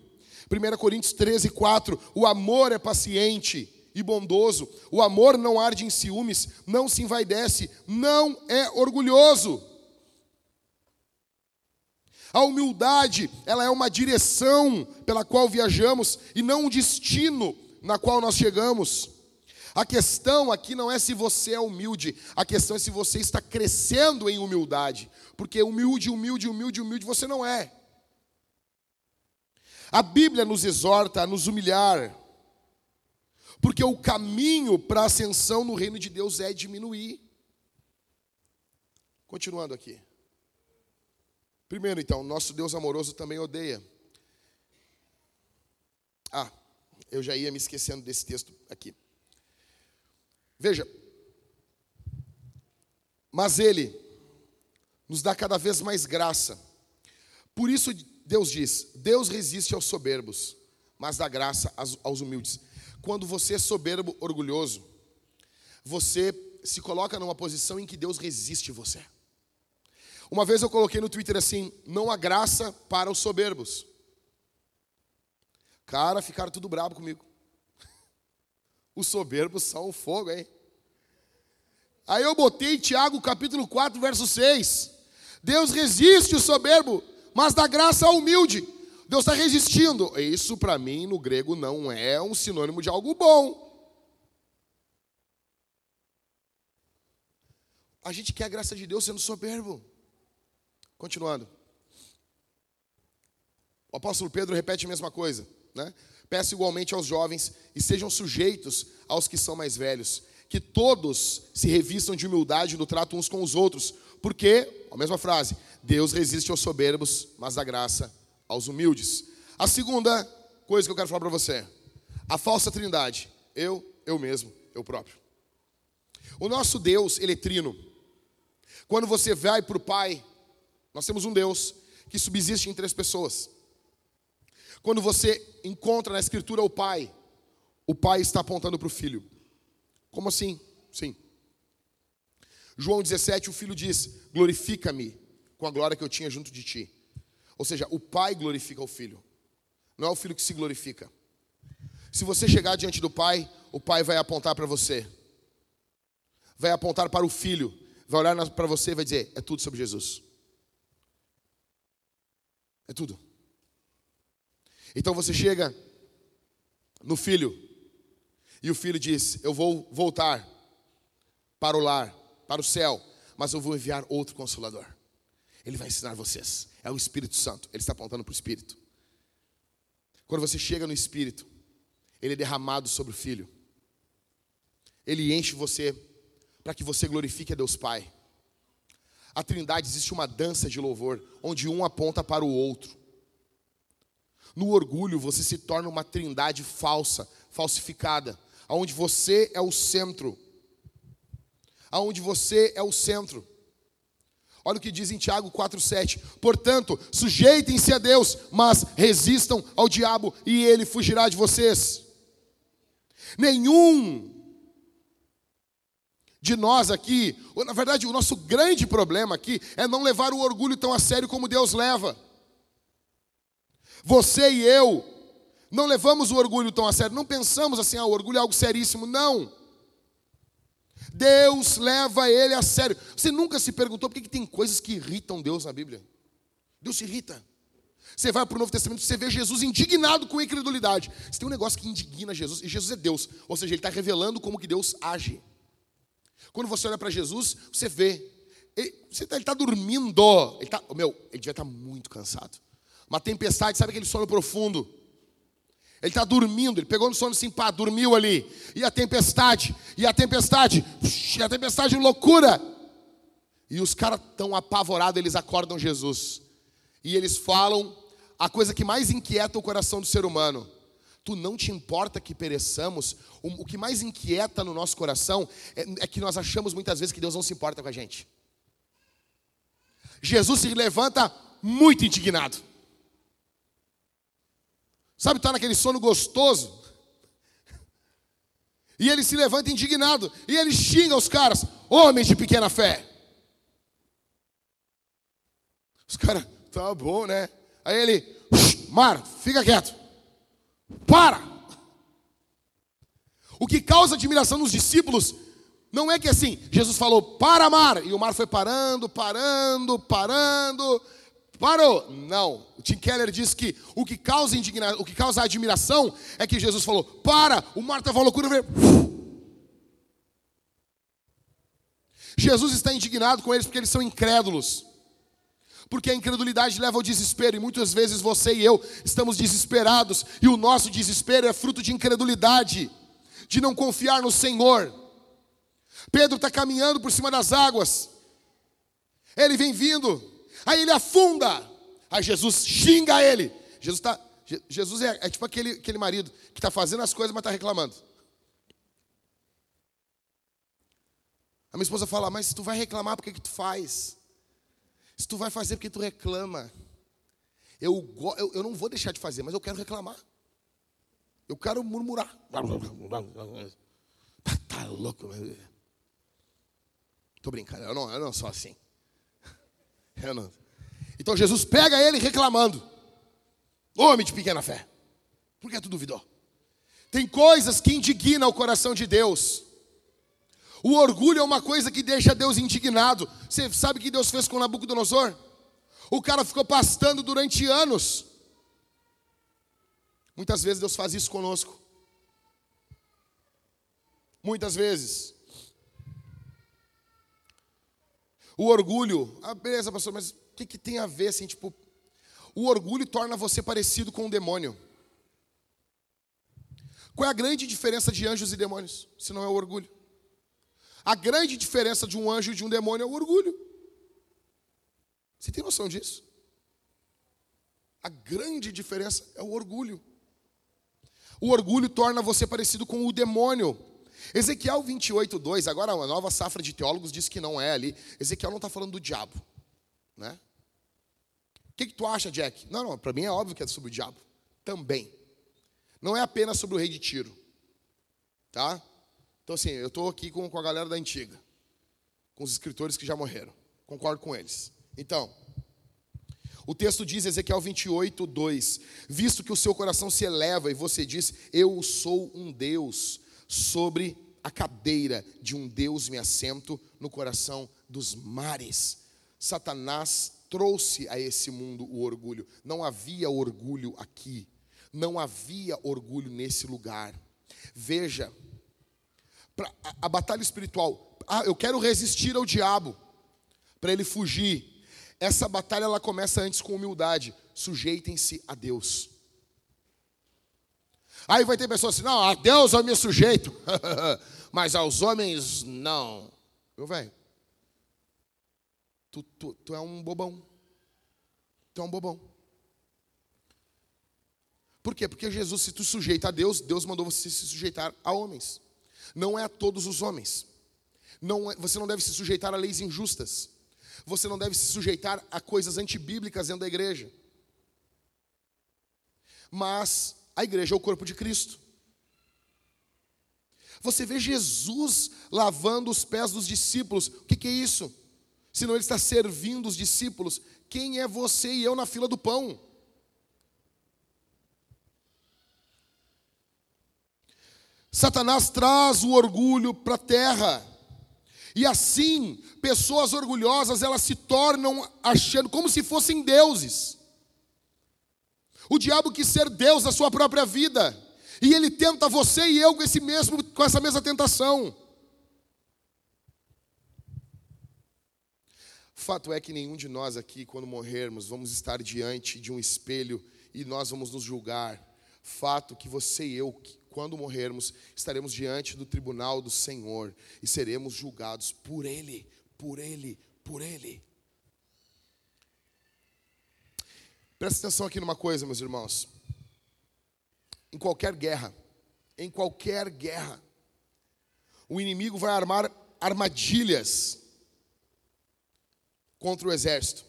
1 Coríntios 13, 4. O amor é paciente e bondoso. O amor não arde em ciúmes, não se envaidece, não é orgulhoso. A humildade, ela é uma direção pela qual viajamos e não um destino na qual nós chegamos. A questão aqui não é se você é humilde, a questão é se você está crescendo em humildade. Porque humilde, humilde, humilde, humilde você não é. A Bíblia nos exorta a nos humilhar, porque o caminho para a ascensão no reino de Deus é diminuir. Continuando aqui. Primeiro, então, nosso Deus amoroso também odeia. Ah, eu já ia me esquecendo desse texto aqui. Veja, mas Ele nos dá cada vez mais graça. Por isso Deus diz: Deus resiste aos soberbos, mas dá graça aos humildes. Quando você é soberbo, orgulhoso, você se coloca numa posição em que Deus resiste você. Uma vez eu coloquei no Twitter assim: não há graça para os soberbos. Cara, ficaram tudo bravo comigo. Os soberbos são fogo, hein? Aí eu botei Tiago capítulo 4, verso 6. Deus resiste o soberbo, mas dá graça ao humilde. Deus está resistindo. Isso para mim no grego não é um sinônimo de algo bom. A gente quer a graça de Deus sendo soberbo. Continuando. O apóstolo Pedro repete a mesma coisa. Né? Peço igualmente aos jovens e sejam sujeitos aos que são mais velhos, que todos se revistam de humildade no trato uns com os outros, porque, a mesma frase, Deus resiste aos soberbos, mas dá graça aos humildes. A segunda coisa que eu quero falar para você, a falsa trindade, eu, eu mesmo, eu próprio. O nosso Deus, ele é trino. Quando você vai para o Pai, nós temos um Deus que subsiste em três pessoas. Quando você encontra na Escritura o Pai, o Pai está apontando para o Filho. Como assim? Sim. João 17, o Filho diz: Glorifica-me com a glória que eu tinha junto de ti. Ou seja, o Pai glorifica o Filho, não é o Filho que se glorifica. Se você chegar diante do Pai, o Pai vai apontar para você, vai apontar para o Filho, vai olhar para você e vai dizer: É tudo sobre Jesus. É tudo. Então você chega no filho, e o filho diz: Eu vou voltar para o lar, para o céu, mas eu vou enviar outro consolador. Ele vai ensinar vocês. É o Espírito Santo. Ele está apontando para o Espírito. Quando você chega no Espírito, ele é derramado sobre o Filho. Ele enche você para que você glorifique a Deus Pai. A Trindade existe uma dança de louvor, onde um aponta para o outro. No orgulho, você se torna uma trindade falsa, falsificada, aonde você é o centro. Aonde você é o centro. Olha o que diz em Tiago 4:7. Portanto, sujeitem-se a Deus, mas resistam ao diabo e ele fugirá de vocês. Nenhum de nós aqui, na verdade, o nosso grande problema aqui é não levar o orgulho tão a sério como Deus leva. Você e eu não levamos o orgulho tão a sério, não pensamos assim, ah, o orgulho é algo seríssimo, não. Deus leva ele a sério. Você nunca se perguntou por que, tem coisas que irritam Deus na Bíblia? Deus se irrita. Você vai para o Novo Testamento, você vê Jesus indignado com incredulidade. Você tem um negócio que indigna Jesus, e Jesus é Deus. Ou seja, ele está revelando como que Deus age. Quando você olha para Jesus, você vê. Ele está tá dormindo. Ele tá, meu, ele devia estar tá muito cansado. Uma tempestade, sabe aquele sono profundo? Ele está dormindo, ele pegou no sono assim, pá, dormiu ali. E a tempestade, e a tempestade, e a tempestade, loucura. E os caras tão apavorados, eles acordam Jesus. E eles falam a coisa que mais inquieta o coração do ser humano. Tu não te importa que pereçamos. O, que mais inquieta no nosso coração é, é que nós achamos muitas vezes que Deus não se importa com a gente. Jesus se levanta muito indignado. Sabe, está naquele sono gostoso. E ele se levanta indignado. E ele xinga os caras, homens de pequena fé. Os caras, tá bom, né? Aí ele, mar, fica quieto. Para! O que causa admiração nos discípulos não é que assim, Jesus falou, para mar, e o mar foi parando, parando, parando, Parou. Não. O Tim Keller diz que o que causa indignação, o que causa admiração é que Jesus falou: "Para". O mar estava loucura, veio. Jesus está indignado com eles porque eles são incrédulos. Porque a incredulidade leva ao desespero e muitas vezes você e eu estamos desesperados e o nosso desespero é fruto de incredulidade, de não confiar no Senhor. Pedro está caminhando por cima das águas, ele vem vindo, Aí ele afunda. Aí Jesus xinga ele. Jesus tá, Jesus é, é tipo aquele, aquele marido que está fazendo as coisas, mas está reclamando. A minha esposa fala, mas se tu vai reclamar, por que, que tu faz? Se tu vai fazer, porque tu reclama. Eu, eu, eu não vou deixar de fazer, mas eu quero reclamar. Eu quero murmurar. Tá, tá louco. Tô brincando, eu não, eu não sou assim. Não. Então Jesus pega ele reclamando. Homem de pequena fé. Por que tu duvidou? Tem coisas que indignam o coração de Deus. O orgulho é uma coisa que deixa Deus indignado. Você sabe o que Deus fez com Nabucodonosor? O cara ficou pastando durante anos. Muitas vezes Deus faz isso conosco. Muitas vezes. O orgulho, ah, beleza, pastor, mas o que, que tem a ver assim, tipo, o orgulho torna você parecido com um demônio. Qual é a grande diferença de anjos e demônios, se não é o orgulho? A grande diferença de um anjo e de um demônio é o orgulho. Você tem noção disso? A grande diferença é o orgulho. O orgulho torna você parecido com o demônio. Ezequiel 28, 2, agora uma nova safra de teólogos diz que não é ali. Ezequiel não está falando do diabo. Né? O que, que tu acha, Jack? Não, não, para mim é óbvio que é sobre o diabo. Também. Não é apenas sobre o rei de Tiro. Tá? Então, assim, eu estou aqui com, com a galera da antiga, com os escritores que já morreram. Concordo com eles. Então, o texto diz, Ezequiel 28, 2: Visto que o seu coração se eleva e você diz, Eu sou um Deus, sobre a cadeira de um Deus me assento no coração dos mares. Satanás trouxe a esse mundo o orgulho. Não havia orgulho aqui. Não havia orgulho nesse lugar. Veja, pra, a, a batalha espiritual. Ah, eu quero resistir ao diabo para ele fugir. Essa batalha ela começa antes com humildade. Sujeitem-se a Deus. Aí vai ter pessoas assim: não, a Deus eu me sujeito, mas aos homens não. Meu velho, tu, tu, tu é um bobão. Tu é um bobão. Por quê? Porque Jesus, se tu sujeita a Deus, Deus mandou você se sujeitar a homens. Não é a todos os homens. Não é, você não deve se sujeitar a leis injustas. Você não deve se sujeitar a coisas antibíblicas dentro da igreja. Mas a igreja é o corpo de Cristo. Você vê Jesus lavando os pés dos discípulos. O que, que é isso? Senão ele está servindo os discípulos. Quem é você e eu na fila do pão? Satanás traz o orgulho para a terra. E assim, pessoas orgulhosas, elas se tornam achando como se fossem deuses. O diabo quis ser Deus da sua própria vida. E ele tenta você e eu com esse mesmo com essa mesma tentação. Fato é que nenhum de nós aqui, quando morrermos, vamos estar diante de um espelho e nós vamos nos julgar. Fato que você e eu, quando morrermos, estaremos diante do tribunal do Senhor e seremos julgados por Ele, por Ele, por Ele. Presta atenção aqui numa coisa, meus irmãos. Em qualquer guerra, em qualquer guerra, o inimigo vai armar armadilhas contra o exército.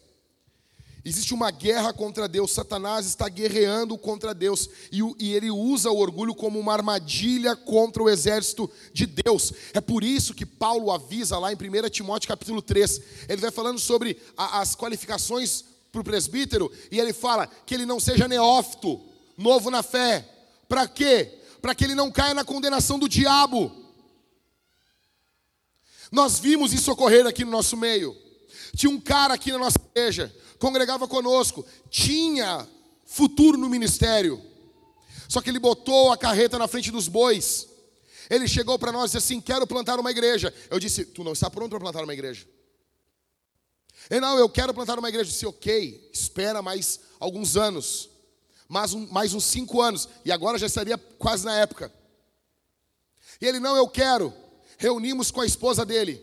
Existe uma guerra contra Deus, Satanás está guerreando contra Deus, e, e, ele usa o orgulho como uma armadilha contra o exército de Deus. É por isso que Paulo avisa lá em 1 Timóteo capítulo 3, ele vai falando sobre a, as qualificações para o presbítero, e ele fala que ele não seja neófito, novo na fé. Para quê? Para que ele não caia na condenação do diabo. Nós vimos isso ocorrer aqui no nosso meio. Tinha um cara aqui na nossa igreja, congregava conosco, tinha futuro no ministério. Só que ele botou a carreta na frente dos bois. Ele chegou para nós e disse assim: Quero plantar uma igreja. Eu disse: Tu não está pronto para plantar uma igreja. E não, eu quero plantar uma igreja. Eu disse, ok, espera mais alguns anos, mais, um, mais uns cinco anos, e agora já estaria quase na época. E ele, não, eu quero. Reunimos com a esposa dele,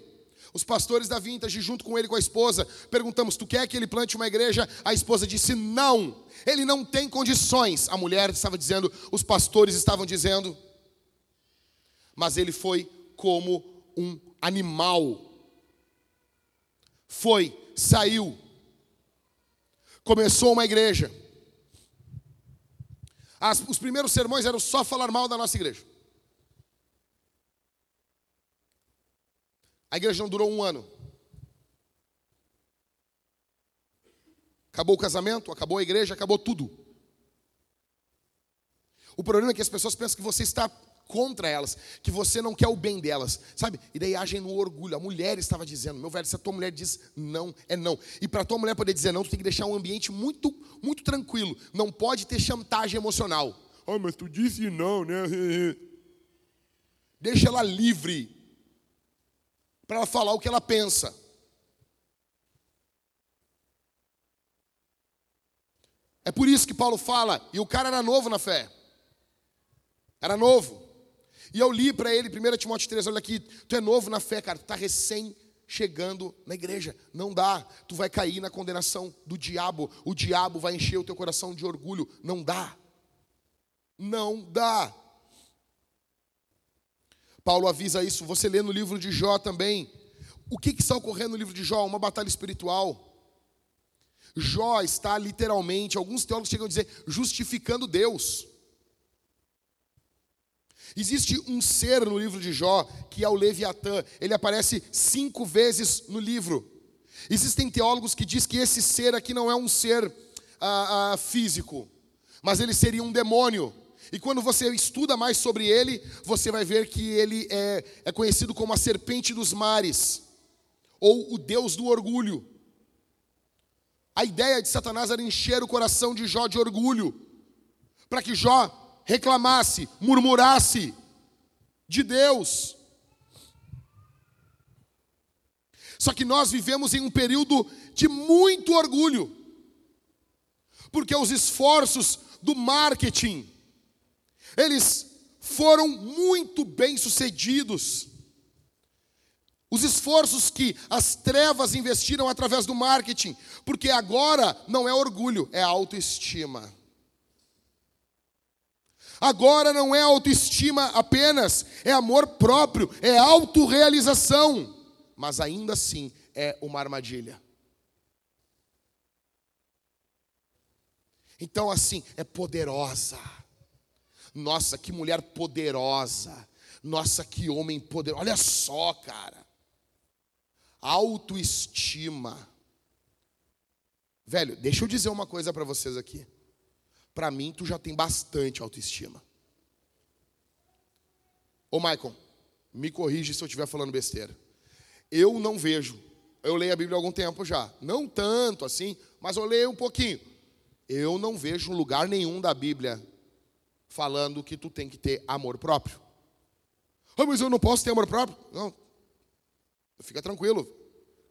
os pastores da Vintage, junto com ele com a esposa, perguntamos: Tu quer que ele plante uma igreja? A esposa disse: Não, ele não tem condições. A mulher estava dizendo, os pastores estavam dizendo, mas ele foi como um animal. Foi saiu, começou uma igreja, As, os primeiros sermões eram só falar mal da nossa igreja. A igreja não durou um ano. Acabou o casamento, acabou a igreja, acabou tudo. O problema é que as pessoas pensam que você está contra elas, que você não quer o bem delas, sabe? E daí agem no orgulho. A mulher estava dizendo, meu velho, se a tua mulher diz não, é não. E para a tua mulher poder dizer não, tu tem que deixar um ambiente muito, muito tranquilo. Não pode ter chantagem emocional. Ah, mas tu disse não, né? Deixa ela livre para ela falar o que ela pensa. É por isso que Paulo fala, e o cara era novo na fé. Era novo. E eu li para ele, 1 Timóteo 3, olha aqui, tu é novo na fé, cara, tu está recém chegando na igreja. Não dá, tu vai cair na condenação do diabo. O diabo vai encher o teu coração de orgulho. Não dá. Não dá. Paulo avisa isso, você lê no livro de Jó também. O que, que está ocorrendo no livro de Jó? Uma batalha espiritual. Jó está literalmente, alguns teólogos chegam a dizer, justificando Deus. Existe um ser no livro de Jó, que é o Leviatã. Ele aparece cinco vezes no livro. Existem teólogos que dizem que esse ser aqui não é um ser ah, ah, físico, mas ele seria um demônio. E quando você estuda mais sobre ele, você vai ver que ele é, é conhecido como a serpente dos mares, ou o deus do orgulho. A ideia de Satanás era encher o coração de Jó de orgulho, para que Jó reclamasse, murmurasse de Deus. Só que nós vivemos em um período de muito orgulho, porque os esforços do marketing, eles foram muito bem sucedidos. Os esforços que as trevas investiram através do marketing, porque agora não é orgulho, é autoestima. Agora não é autoestima apenas, é amor próprio, é autorrealização, mas ainda assim é uma armadilha. Então, assim, é poderosa. Nossa, que mulher poderosa. Nossa, que homem poderoso. Olha só, cara. Autoestima. Velho, deixa eu dizer uma coisa para vocês aqui para mim tu já tem bastante autoestima. Ô Michael, me corrige se eu estiver falando besteira. Eu não vejo, eu leio a Bíblia há algum tempo já, não tanto assim, mas eu leio um pouquinho. Eu não vejo lugar nenhum da Bíblia falando que tu tem que ter amor próprio. Ah, mas eu não posso ter amor próprio? Não. Fica tranquilo.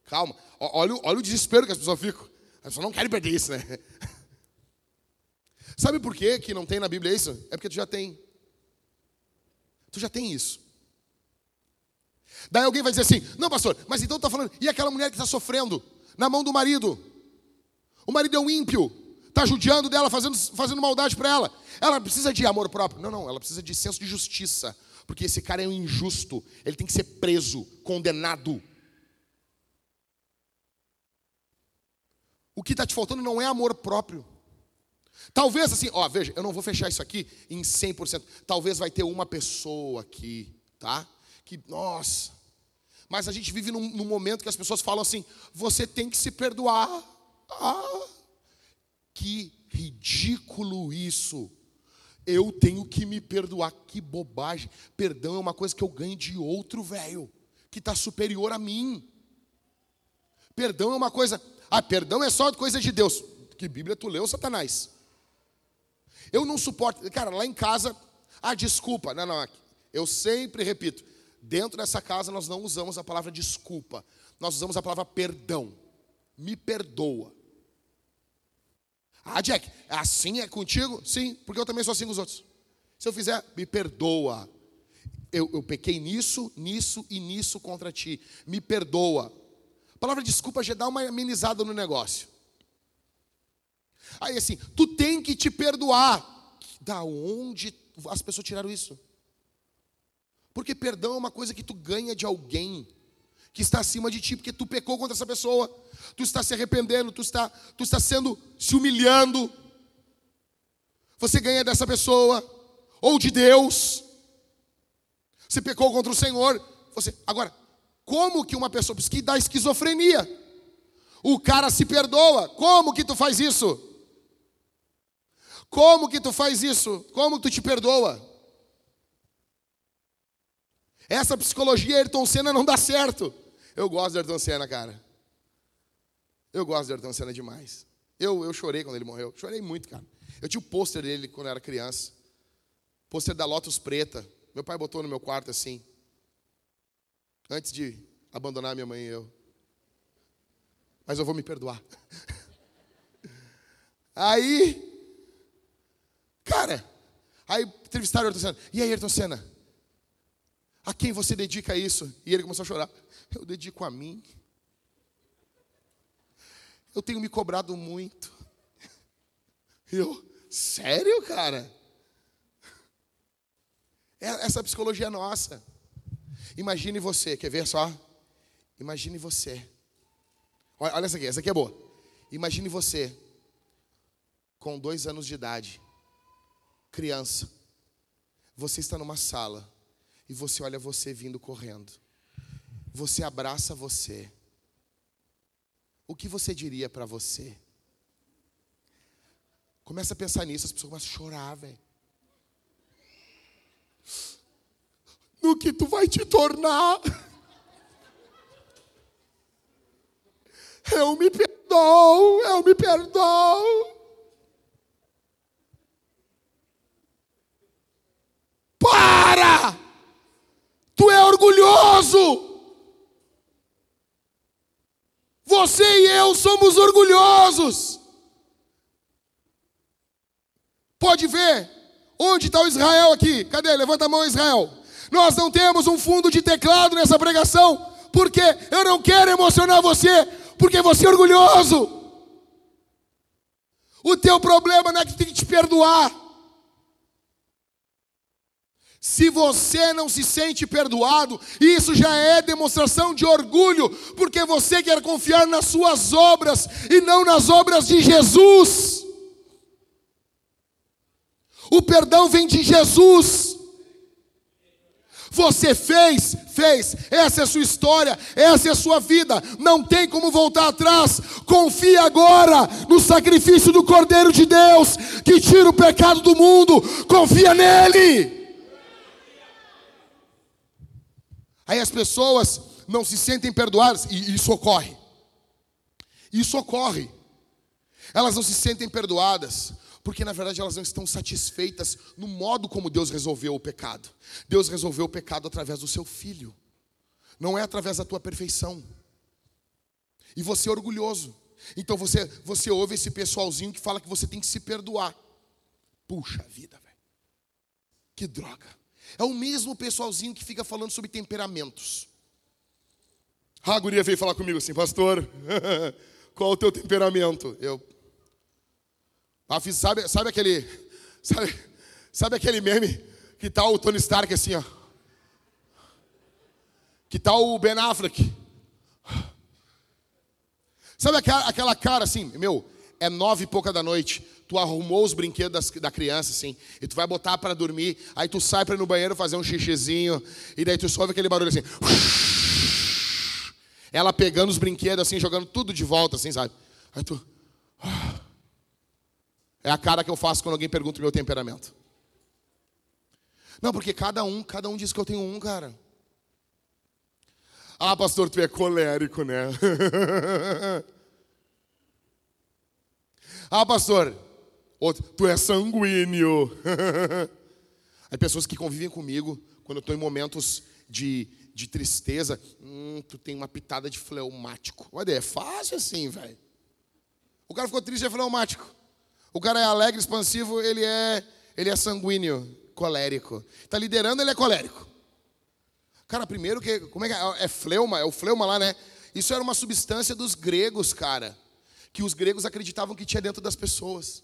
Calma. Olha, olha o desespero que as pessoas ficam. As pessoas não querem perder isso, né? Sabe por quê que não tem na Bíblia isso? É porque tu já tem. Tu já tem isso. Daí alguém vai dizer assim: não, pastor, mas então está falando, e aquela mulher que está sofrendo na mão do marido? O marido é um ímpio, está judiando dela, fazendo, fazendo maldade para ela. Ela precisa de amor próprio. Não, não, ela precisa de senso de justiça. Porque esse cara é um injusto, ele tem que ser preso, condenado. O que está te faltando não é amor próprio. Talvez assim, ó, veja, eu não vou fechar isso aqui em 100%. Talvez vai ter uma pessoa aqui, tá? Que, nossa. Mas a gente vive num, num momento que as pessoas falam assim: você tem que se perdoar. Ah, que ridículo isso. Eu tenho que me perdoar. Que bobagem. Perdão é uma coisa que eu ganho de outro velho, que está superior a mim. Perdão é uma coisa. Ah, perdão é só coisa de Deus. Que Bíblia tu leu, Satanás? Eu não suporto. Cara, lá em casa, ah, desculpa. Não, não. Eu sempre repito: dentro dessa casa nós não usamos a palavra desculpa. Nós usamos a palavra perdão. Me perdoa. Ah, Jack, assim é contigo? Sim, porque eu também sou assim com os outros. Se eu fizer, me perdoa. Eu, eu pequei nisso, nisso e nisso contra ti. Me perdoa. A palavra desculpa já dá uma amenizada no negócio. Aí assim, tu tem que te perdoar. Da onde as pessoas tiraram isso? Porque perdão é uma coisa que tu ganha de alguém que está acima de ti, porque tu pecou contra essa pessoa, tu está se arrependendo, tu está, tu está sendo se humilhando. Você ganha dessa pessoa ou de Deus. Você pecou contra o Senhor. Você agora, como que uma pessoa que dá esquizofrenia? O cara se perdoa. Como que tu faz isso? Como que tu faz isso? Como tu te perdoa? Essa psicologia Ayrton Senna não dá certo. Eu gosto de Ayrton Senna, cara. Eu gosto de Ayrton Senna demais. Eu, eu chorei quando ele morreu. Chorei muito, cara. Eu tinha o pôster dele quando eu era criança. Pôster da Lotus Preta. Meu pai botou no meu quarto assim. Antes de abandonar minha mãe e eu. Mas eu vou me perdoar. Aí, cara, aí entrevistaram o Ayrton Senna. E aí, Ayrton Senna? A quem você dedica isso? E ele começou a chorar. Eu dedico a mim. Eu tenho me cobrado muito. Eu, sério, cara? É, essa psicologia é nossa. Imagine você, quer ver só? Imagine você. Olha, olha essa aqui, essa aqui é boa. Imagine você com dois anos de idade, criança. Você está numa sala e você olha você vindo correndo. Você abraça você. O que você diria para você? Começa a pensar nisso, as pessoas começam a chorar, velho. No que tu vai te tornar? Eu me perdoo, eu me perdoo. Para! Tu é orgulhoso. Você e eu somos orgulhosos. Pode ver. Onde está o Israel aqui? Cadê? Levanta a mão, Israel. Nós não temos um fundo de teclado nessa pregação, porque eu não quero emocionar você, porque você é orgulhoso. O teu problema não é que tem que te perdoar. Se você não se sente perdoado, isso já é demonstração de orgulho, porque você quer confiar nas suas obras e não nas obras de Jesus. O perdão vem de Jesus. Você fez, fez, essa é a sua história, essa é a sua vida, não tem como voltar atrás. Confie agora no sacrifício do Cordeiro de Deus, que tira o pecado do mundo, confia nele. Aí as pessoas não se sentem perdoadas, e isso ocorre. Isso ocorre. Elas não se sentem perdoadas, porque na verdade elas não estão satisfeitas no modo como Deus resolveu o pecado. Deus resolveu o pecado através do seu filho, não é através da tua perfeição. E você é orgulhoso. Então você, você ouve esse pessoalzinho que fala que você tem que se perdoar. Puxa vida, velho. Que droga. É o mesmo pessoalzinho que fica falando sobre temperamentos. A guria veio falar comigo assim, pastor, qual o teu temperamento? Eu. Ah, sabe, sabe aquele. Sabe, sabe aquele meme que tá o Tony Stark assim, ó. Que tá o Ben Affleck. Sabe aquela, aquela cara assim, meu, é nove e pouca da noite tu arrumou os brinquedos da criança, assim, e tu vai botar para dormir, aí tu sai para ir no banheiro fazer um xixizinho, e daí tu ouve aquele barulho assim. Ela pegando os brinquedos, assim, jogando tudo de volta, assim, sabe? Aí tu. É a cara que eu faço quando alguém pergunta o meu temperamento. Não, porque cada um, cada um diz que eu tenho um, cara. Ah, pastor, tu é colérico, né? ah, pastor, Outro, tu é sanguíneo. Aí pessoas que convivem comigo, quando eu estou em momentos de, de tristeza, hum, tu tem uma pitada de fleumático. Olha, é fácil assim, velho. O cara ficou triste, é fleumático. O cara é alegre, expansivo, ele é, ele é sanguíneo, colérico. Está liderando, ele é colérico. Cara, primeiro que, como é que é? É fleuma, é o fleuma lá, né? Isso era uma substância dos gregos, cara. Que os gregos acreditavam que tinha dentro das pessoas.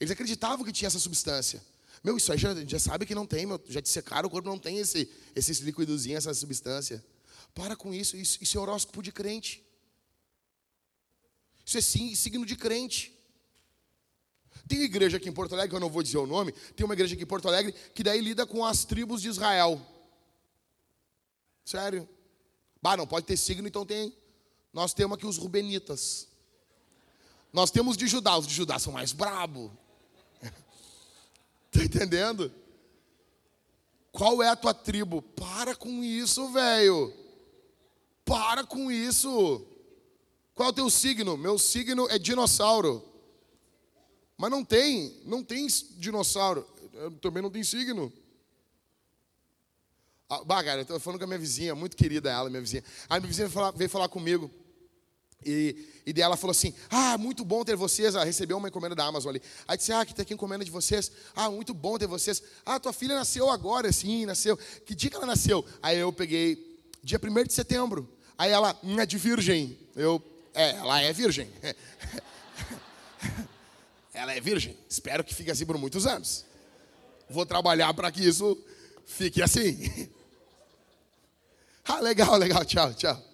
Eles acreditavam que tinha essa substância. Meu, isso aí já, já sabe que não tem, meu, já dissecaram, o corpo não tem esse, esse líquidozinho, essa substância. Para com isso, isso, isso é horóscopo de crente. Isso é sim, signo de crente. Tem igreja aqui em Porto Alegre, eu não vou dizer o nome, tem uma igreja aqui em Porto Alegre que daí lida com as tribos de Israel. Sério. Bah, não pode ter signo, então tem. Nós temos aqui os Rubenitas. Nós temos de Judá, os de Judá são mais brabo. Tá entendendo? Qual é a tua tribo? Para com isso, velho. Para com isso. Qual é o teu signo? Meu signo é dinossauro. Mas não tem, não tem dinossauro. Eu também não tem signo. Ah, bah, cara, eu tô falando com a minha vizinha, muito querida ela, minha vizinha. Aí minha vizinha veio falar, veio falar comigo. E, e daí ela falou assim: Ah, muito bom ter vocês. Ela recebeu uma encomenda da Amazon ali. Aí disse: Ah, que tem aqui encomenda de vocês. Ah, muito bom ter vocês. Ah, tua filha nasceu agora, sim, nasceu. Que dia que ela nasceu? Aí eu peguei, dia 1 de setembro. Aí ela, hum, é de virgem. Eu, é, ela é virgem. Ela é virgem. Espero que fique assim por muitos anos. Vou trabalhar para que isso fique assim. Ah, legal, legal. Tchau, tchau.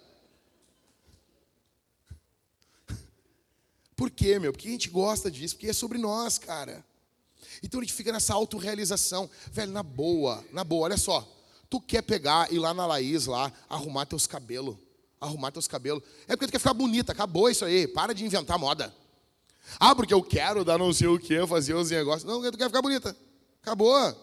Por quê, meu? Porque a gente gosta disso, porque é sobre nós, cara. Então a gente fica nessa autorrealização. Velho, na boa, na boa, olha só. Tu quer pegar, ir lá na Laís, lá, arrumar teus cabelos. Arrumar teus cabelos. É porque tu quer ficar bonita, acabou isso aí. Para de inventar moda. Ah, porque eu quero dar não sei o que, fazer os negócios. Não, tu quer ficar bonita. Acabou.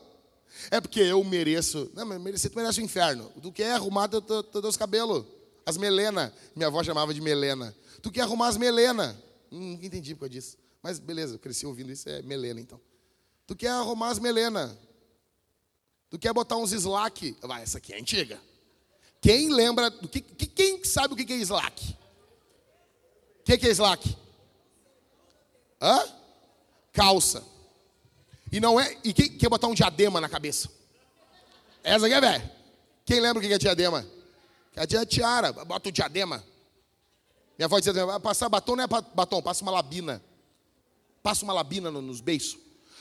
É porque eu mereço. Não, mas merecer, tu merece o inferno. Tu quer arrumar teus teu, teu, teus cabelos. As melenas. Minha avó chamava de melena. Tu quer arrumar as melenas. Hum, entendi por causa disso. Mas beleza, cresci ouvindo isso, é melena então. Tu quer arrumar as melenas. Tu quer botar uns slack. Vai, essa aqui é antiga. Quem lembra. Do que, quem sabe o que é slack? O que é slack? Hã? Calça. E não é. E quem quer botar um diadema na cabeça? Essa aqui é velho. Quem lembra o que é diadema? É a tiara. Bota o diadema. Minha avó dizia: vai passar batom não é batom, passa uma labina. Passa uma labina nos beiços.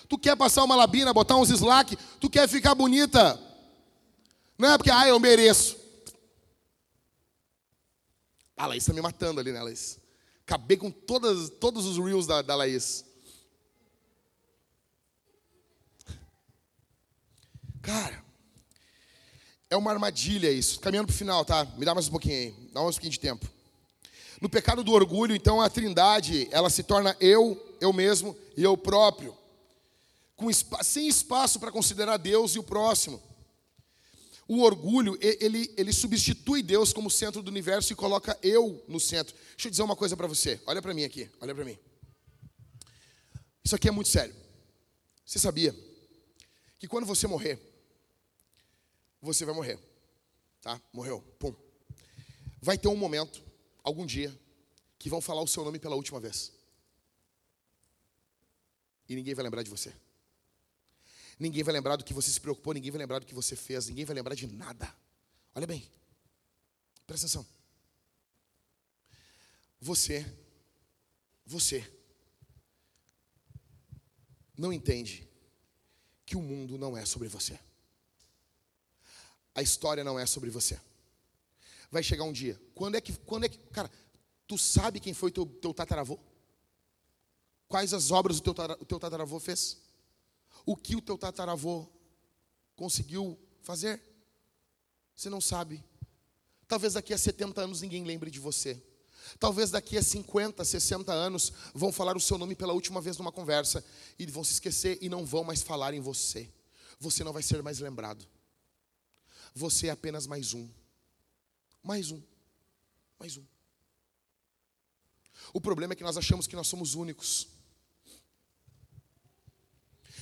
Tu quer passar uma labina, botar uns slack, tu quer ficar bonita. Não é porque, ah, eu mereço. A Laís está me matando ali, né, Laís? Acabei com todas, todos os reels da, da Laís. Cara, é uma armadilha isso. Caminhando para o final, tá? Me dá mais um pouquinho aí. Dá mais um pouquinho de tempo. No pecado do orgulho, então, a trindade, ela se torna eu, eu mesmo e eu próprio. Com, sem espaço para considerar Deus e o próximo. O orgulho, ele, ele substitui Deus como centro do universo e coloca eu no centro. Deixa eu dizer uma coisa para você. Olha para mim aqui, olha para mim. Isso aqui é muito sério. Você sabia que quando você morrer, você vai morrer. Tá? Morreu. Pum. Vai ter um momento, algum dia, que vão falar o seu nome pela última vez. E ninguém vai lembrar de você. Ninguém vai lembrar do que você se preocupou, ninguém vai lembrar do que você fez, ninguém vai lembrar de nada. Olha bem, presta atenção. Você, você, não entende que o mundo não é sobre você. A história não é sobre você. Vai chegar um dia. Quando é que, quando é que, cara, tu sabe quem foi teu, teu tataravô? Quais as obras o teu, o teu tataravô fez? o que o teu tataravô conseguiu fazer. Você não sabe. Talvez daqui a 70 anos ninguém lembre de você. Talvez daqui a 50, 60 anos vão falar o seu nome pela última vez numa conversa e vão se esquecer e não vão mais falar em você. Você não vai ser mais lembrado. Você é apenas mais um. Mais um. Mais um. O problema é que nós achamos que nós somos únicos.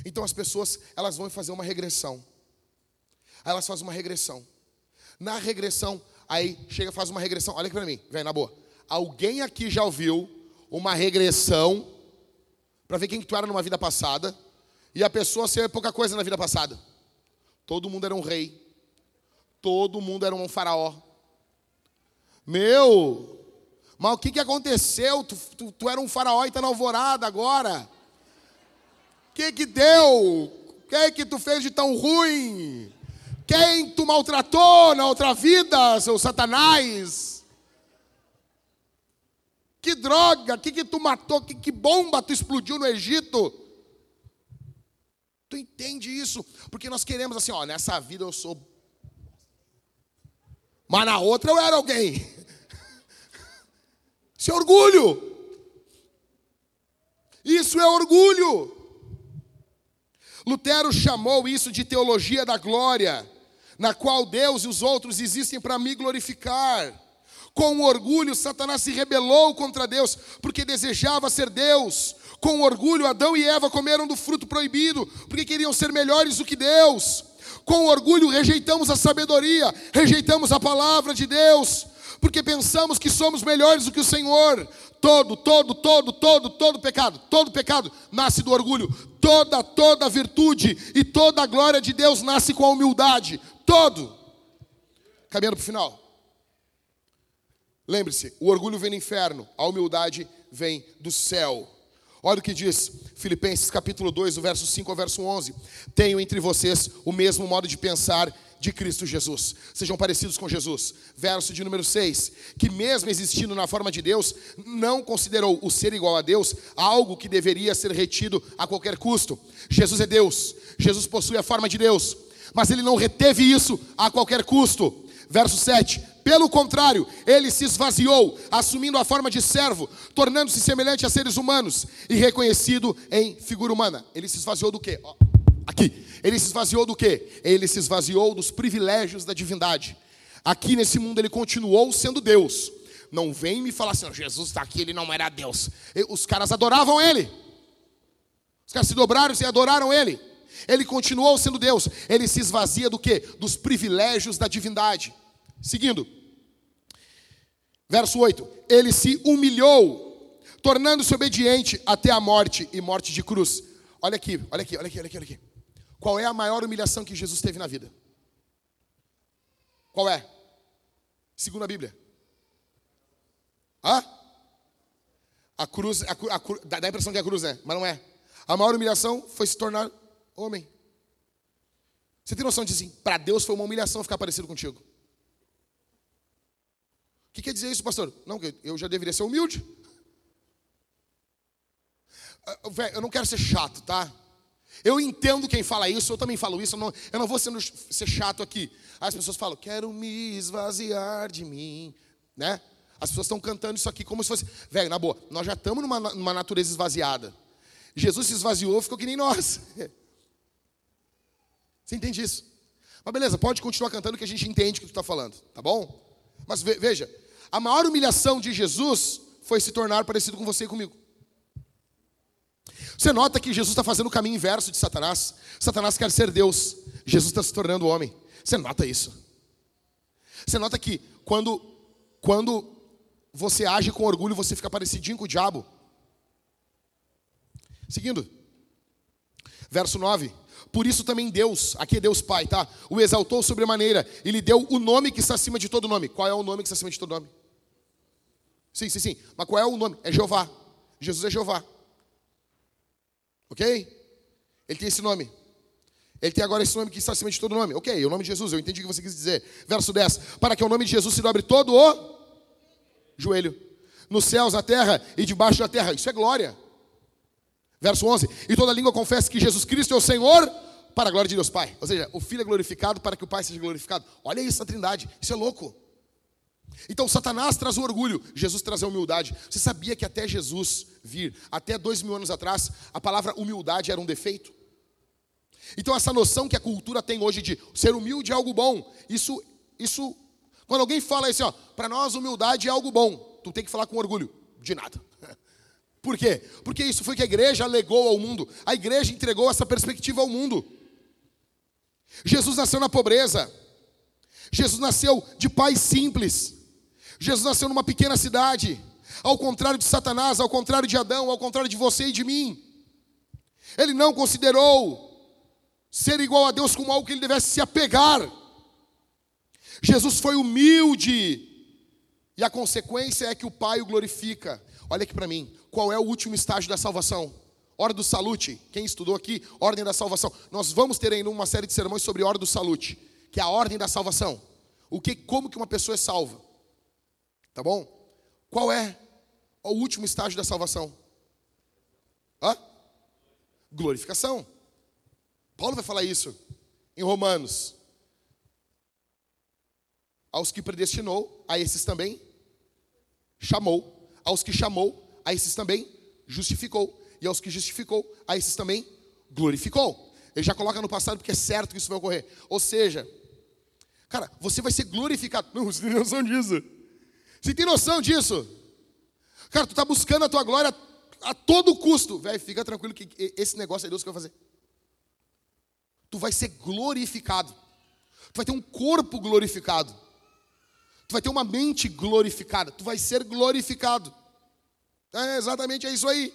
Então as pessoas, elas vão fazer uma regressão. Aí elas fazem uma regressão. Na regressão, aí chega faz uma regressão. Olha aqui para mim, vem na boa. Alguém aqui já ouviu uma regressão para ver quem que tu era numa vida passada e a pessoa ser pouca coisa na vida passada? Todo mundo era um rei. Todo mundo era um faraó. Meu, mas o que, que aconteceu? Tu, tu, tu era um faraó e está na alvorada agora. O que que deu? O que que tu fez de tão ruim? Quem tu maltratou na outra vida, seu satanás? Que droga, que que tu matou, que, que bomba tu explodiu no Egito? Tu entende isso? Porque nós queremos assim, ó, nessa vida eu sou. Mas na outra eu era alguém. Isso é orgulho. Isso é orgulho. Lutero chamou isso de teologia da glória, na qual Deus e os outros existem para me glorificar. Com orgulho, Satanás se rebelou contra Deus, porque desejava ser Deus. Com orgulho, Adão e Eva comeram do fruto proibido, porque queriam ser melhores do que Deus. Com orgulho, rejeitamos a sabedoria, rejeitamos a palavra de Deus, porque pensamos que somos melhores do que o Senhor. Todo, todo, todo, todo, todo pecado, todo pecado nasce do orgulho. Toda, toda virtude e toda glória de Deus nasce com a humildade. Todo. Caminhando para o final. Lembre-se, o orgulho vem do inferno, a humildade vem do céu. Olha o que diz Filipenses capítulo 2, do verso 5 ao verso 11. Tenho entre vocês o mesmo modo de pensar de Cristo Jesus. Sejam parecidos com Jesus. Verso de número 6. Que mesmo existindo na forma de Deus, não considerou o ser igual a Deus algo que deveria ser retido a qualquer custo. Jesus é Deus. Jesus possui a forma de Deus. Mas ele não reteve isso a qualquer custo. Verso 7. Pelo contrário, ele se esvaziou, assumindo a forma de servo, tornando-se semelhante a seres humanos e reconhecido em figura humana. Ele se esvaziou do quê? Aqui. Ele se esvaziou do quê? Ele se esvaziou dos privilégios da divindade. Aqui nesse mundo ele continuou sendo Deus. Não vem me falar assim, Jesus está aqui, ele não era Deus. Os caras adoravam ele. Os caras se dobraram e adoraram ele. Ele continuou sendo Deus. Ele se esvazia do quê? Dos privilégios da divindade. Seguindo. Verso 8. Ele se humilhou, tornando-se obediente até a morte e morte de cruz. Olha aqui, olha aqui, olha aqui, olha aqui, olha aqui. Qual é a maior humilhação que Jesus teve na vida? Qual é? Segundo a Bíblia. Hã? A cruz, a, a, dá a impressão que é a cruz, né? Mas não é. A maior humilhação foi se tornar homem. Você tem noção disso? Assim, Para Deus foi uma humilhação ficar parecido contigo. O que quer dizer isso, pastor? Não, eu já deveria ser humilde. Ah, eu não quero ser chato, tá? Eu entendo quem fala isso, eu também falo isso, eu não, eu não vou sendo, ser chato aqui. As pessoas falam, quero me esvaziar de mim, né? As pessoas estão cantando isso aqui como se fosse. Velho, na boa, nós já estamos numa, numa natureza esvaziada. Jesus se esvaziou, ficou que nem nós. Você entende isso? Mas beleza, pode continuar cantando que a gente entende o que tu está falando, tá bom? Mas veja, a maior humilhação de Jesus foi se tornar parecido com você e comigo. Você nota que Jesus está fazendo o caminho inverso de Satanás. Satanás quer ser Deus, Jesus está se tornando homem. Você nota isso? Você nota que quando, quando você age com orgulho, você fica parecidinho com o diabo. Seguindo, verso 9. Por isso também Deus, aqui é Deus Pai, tá? O exaltou sobremaneira e lhe deu o nome que está acima de todo nome. Qual é o nome que está acima de todo nome? Sim, sim, sim. Mas qual é o nome? É Jeová. Jesus é Jeová. Ok? Ele tem esse nome. Ele tem agora esse nome que está acima de todo nome. Ok, o nome de Jesus, eu entendi o que você quis dizer. Verso 10. Para que o nome de Jesus se dobre todo o joelho. Nos céus, na terra e debaixo da terra. Isso é glória. Verso 11. E toda língua confessa que Jesus Cristo é o Senhor para a glória de Deus Pai. Ou seja, o Filho é glorificado para que o Pai seja glorificado. Olha isso, a trindade. Isso é louco. Então, Satanás traz o orgulho, Jesus traz a humildade. Você sabia que até Jesus vir, até dois mil anos atrás, a palavra humildade era um defeito? Então, essa noção que a cultura tem hoje de ser humilde é algo bom, isso, isso, quando alguém fala assim, ó, para nós humildade é algo bom, tu tem que falar com orgulho, de nada. Por quê? Porque isso foi que a igreja alegou ao mundo, a igreja entregou essa perspectiva ao mundo. Jesus nasceu na pobreza, Jesus nasceu de pais simples. Jesus nasceu numa pequena cidade, ao contrário de Satanás, ao contrário de Adão, ao contrário de você e de mim. Ele não considerou ser igual a Deus como algo que ele devesse se apegar. Jesus foi humilde, e a consequência é que o Pai o glorifica. Olha aqui para mim, qual é o último estágio da salvação? Ordem do salute. Quem estudou aqui, ordem da salvação. Nós vamos ter ainda uma série de sermões sobre ordem do salute, que é a ordem da salvação. O que, como que uma pessoa é salva? Tá bom? Qual é o último estágio da salvação? Hã? Glorificação. Paulo vai falar isso em Romanos. Aos que predestinou, a esses também chamou. Aos que chamou, a esses também justificou. E aos que justificou, a esses também glorificou. Ele já coloca no passado porque é certo que isso vai ocorrer. Ou seja, cara, você vai ser glorificado. Não, você tem noção disso. Você tem noção disso? Cara, tu está buscando a tua glória a todo custo. Velho, fica tranquilo que esse negócio é Deus que vai fazer. Tu vai ser glorificado. Tu vai ter um corpo glorificado. Tu vai ter uma mente glorificada. Tu vai ser glorificado. É exatamente é isso aí.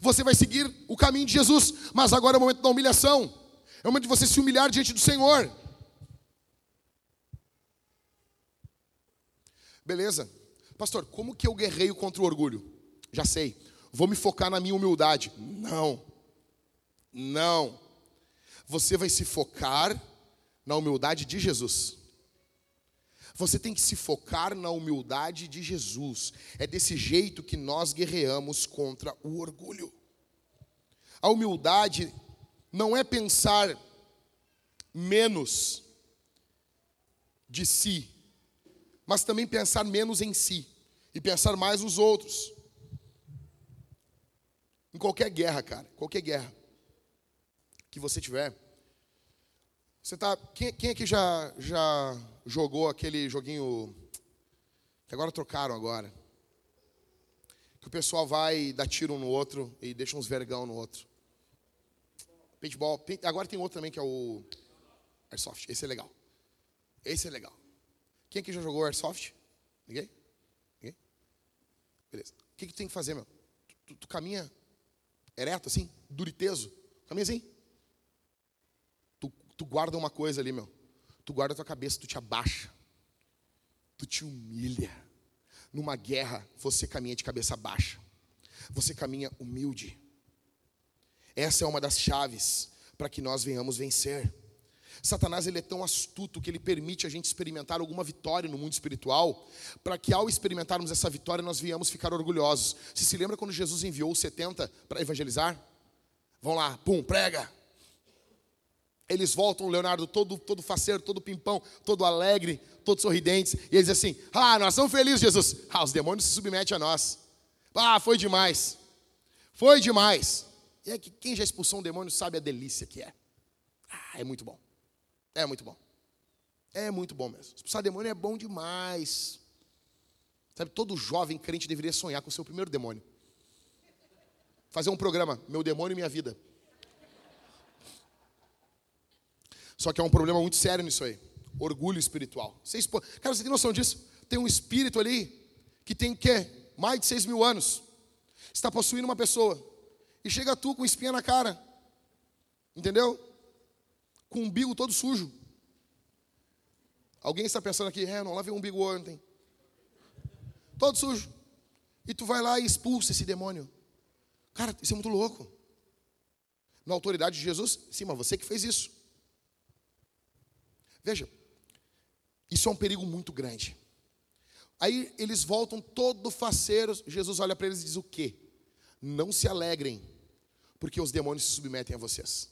Você vai seguir o caminho de Jesus, mas agora é o momento da humilhação. É o momento de você se humilhar diante do Senhor. Beleza. Pastor, como que eu guerreio contra o orgulho? Já sei. Vou me focar na minha humildade. Não. Não. Você vai se focar na humildade de Jesus. Você tem que se focar na humildade de Jesus. É desse jeito que nós guerreamos contra o orgulho. A humildade não é pensar menos de si, mas também pensar menos em si e pensar mais nos outros. Em qualquer guerra, cara, qualquer guerra que você tiver, você tá. Quem, quem aqui já, já jogou aquele joguinho que agora trocaram agora? Que o pessoal vai dar tiro um no outro e deixa uns vergão no outro. Paintball. Agora tem outro também que é o Airsoft. Esse é legal. Esse é legal. Quem aqui já jogou Airsoft? Ninguém? Ninguém? Beleza. O que, que tu tem que fazer, meu? Tu, tu, tu caminha ereto assim, duriteso. Caminha assim. Tu, tu guarda uma coisa ali, meu. Tu guarda a tua cabeça, tu te abaixa. Tu te humilha. Numa guerra, você caminha de cabeça baixa. Você caminha humilde. Essa é uma das chaves para que nós venhamos vencer. Satanás ele é tão astuto que ele permite a gente experimentar alguma vitória no mundo espiritual, para que ao experimentarmos essa vitória nós venhamos ficar orgulhosos. Você se lembra quando Jesus enviou os 70 para evangelizar? Vão lá, pum, prega. Eles voltam, Leonardo, todo, todo faceiro, todo pimpão, todo alegre, todo sorridentes. E eles assim: Ah, nós somos felizes, Jesus. Ah, os demônios se submetem a nós. Ah, foi demais. Foi demais. E é que quem já expulsou um demônio sabe a delícia que é. Ah, é muito bom. É muito bom. É muito bom mesmo. Expulsar demônio é bom demais. Sabe, todo jovem crente deveria sonhar com o seu primeiro demônio. Fazer um programa, Meu Demônio e Minha Vida. Só que há um problema muito sério nisso aí. Orgulho espiritual. Você Cara, você tem noção disso? Tem um espírito ali que tem que mais de seis mil anos. Está possuindo uma pessoa. E chega tu com espinha na cara. Entendeu? Com o umbigo todo sujo. Alguém está pensando aqui, é, não lavei o umbigo ontem. Todo sujo. E tu vai lá e expulsa esse demônio. Cara, isso é muito louco. Na autoridade de Jesus, sim, mas você que fez isso. Veja, isso é um perigo muito grande. Aí eles voltam todo faceiros. Jesus olha para eles e diz o quê? Não se alegrem, porque os demônios se submetem a vocês.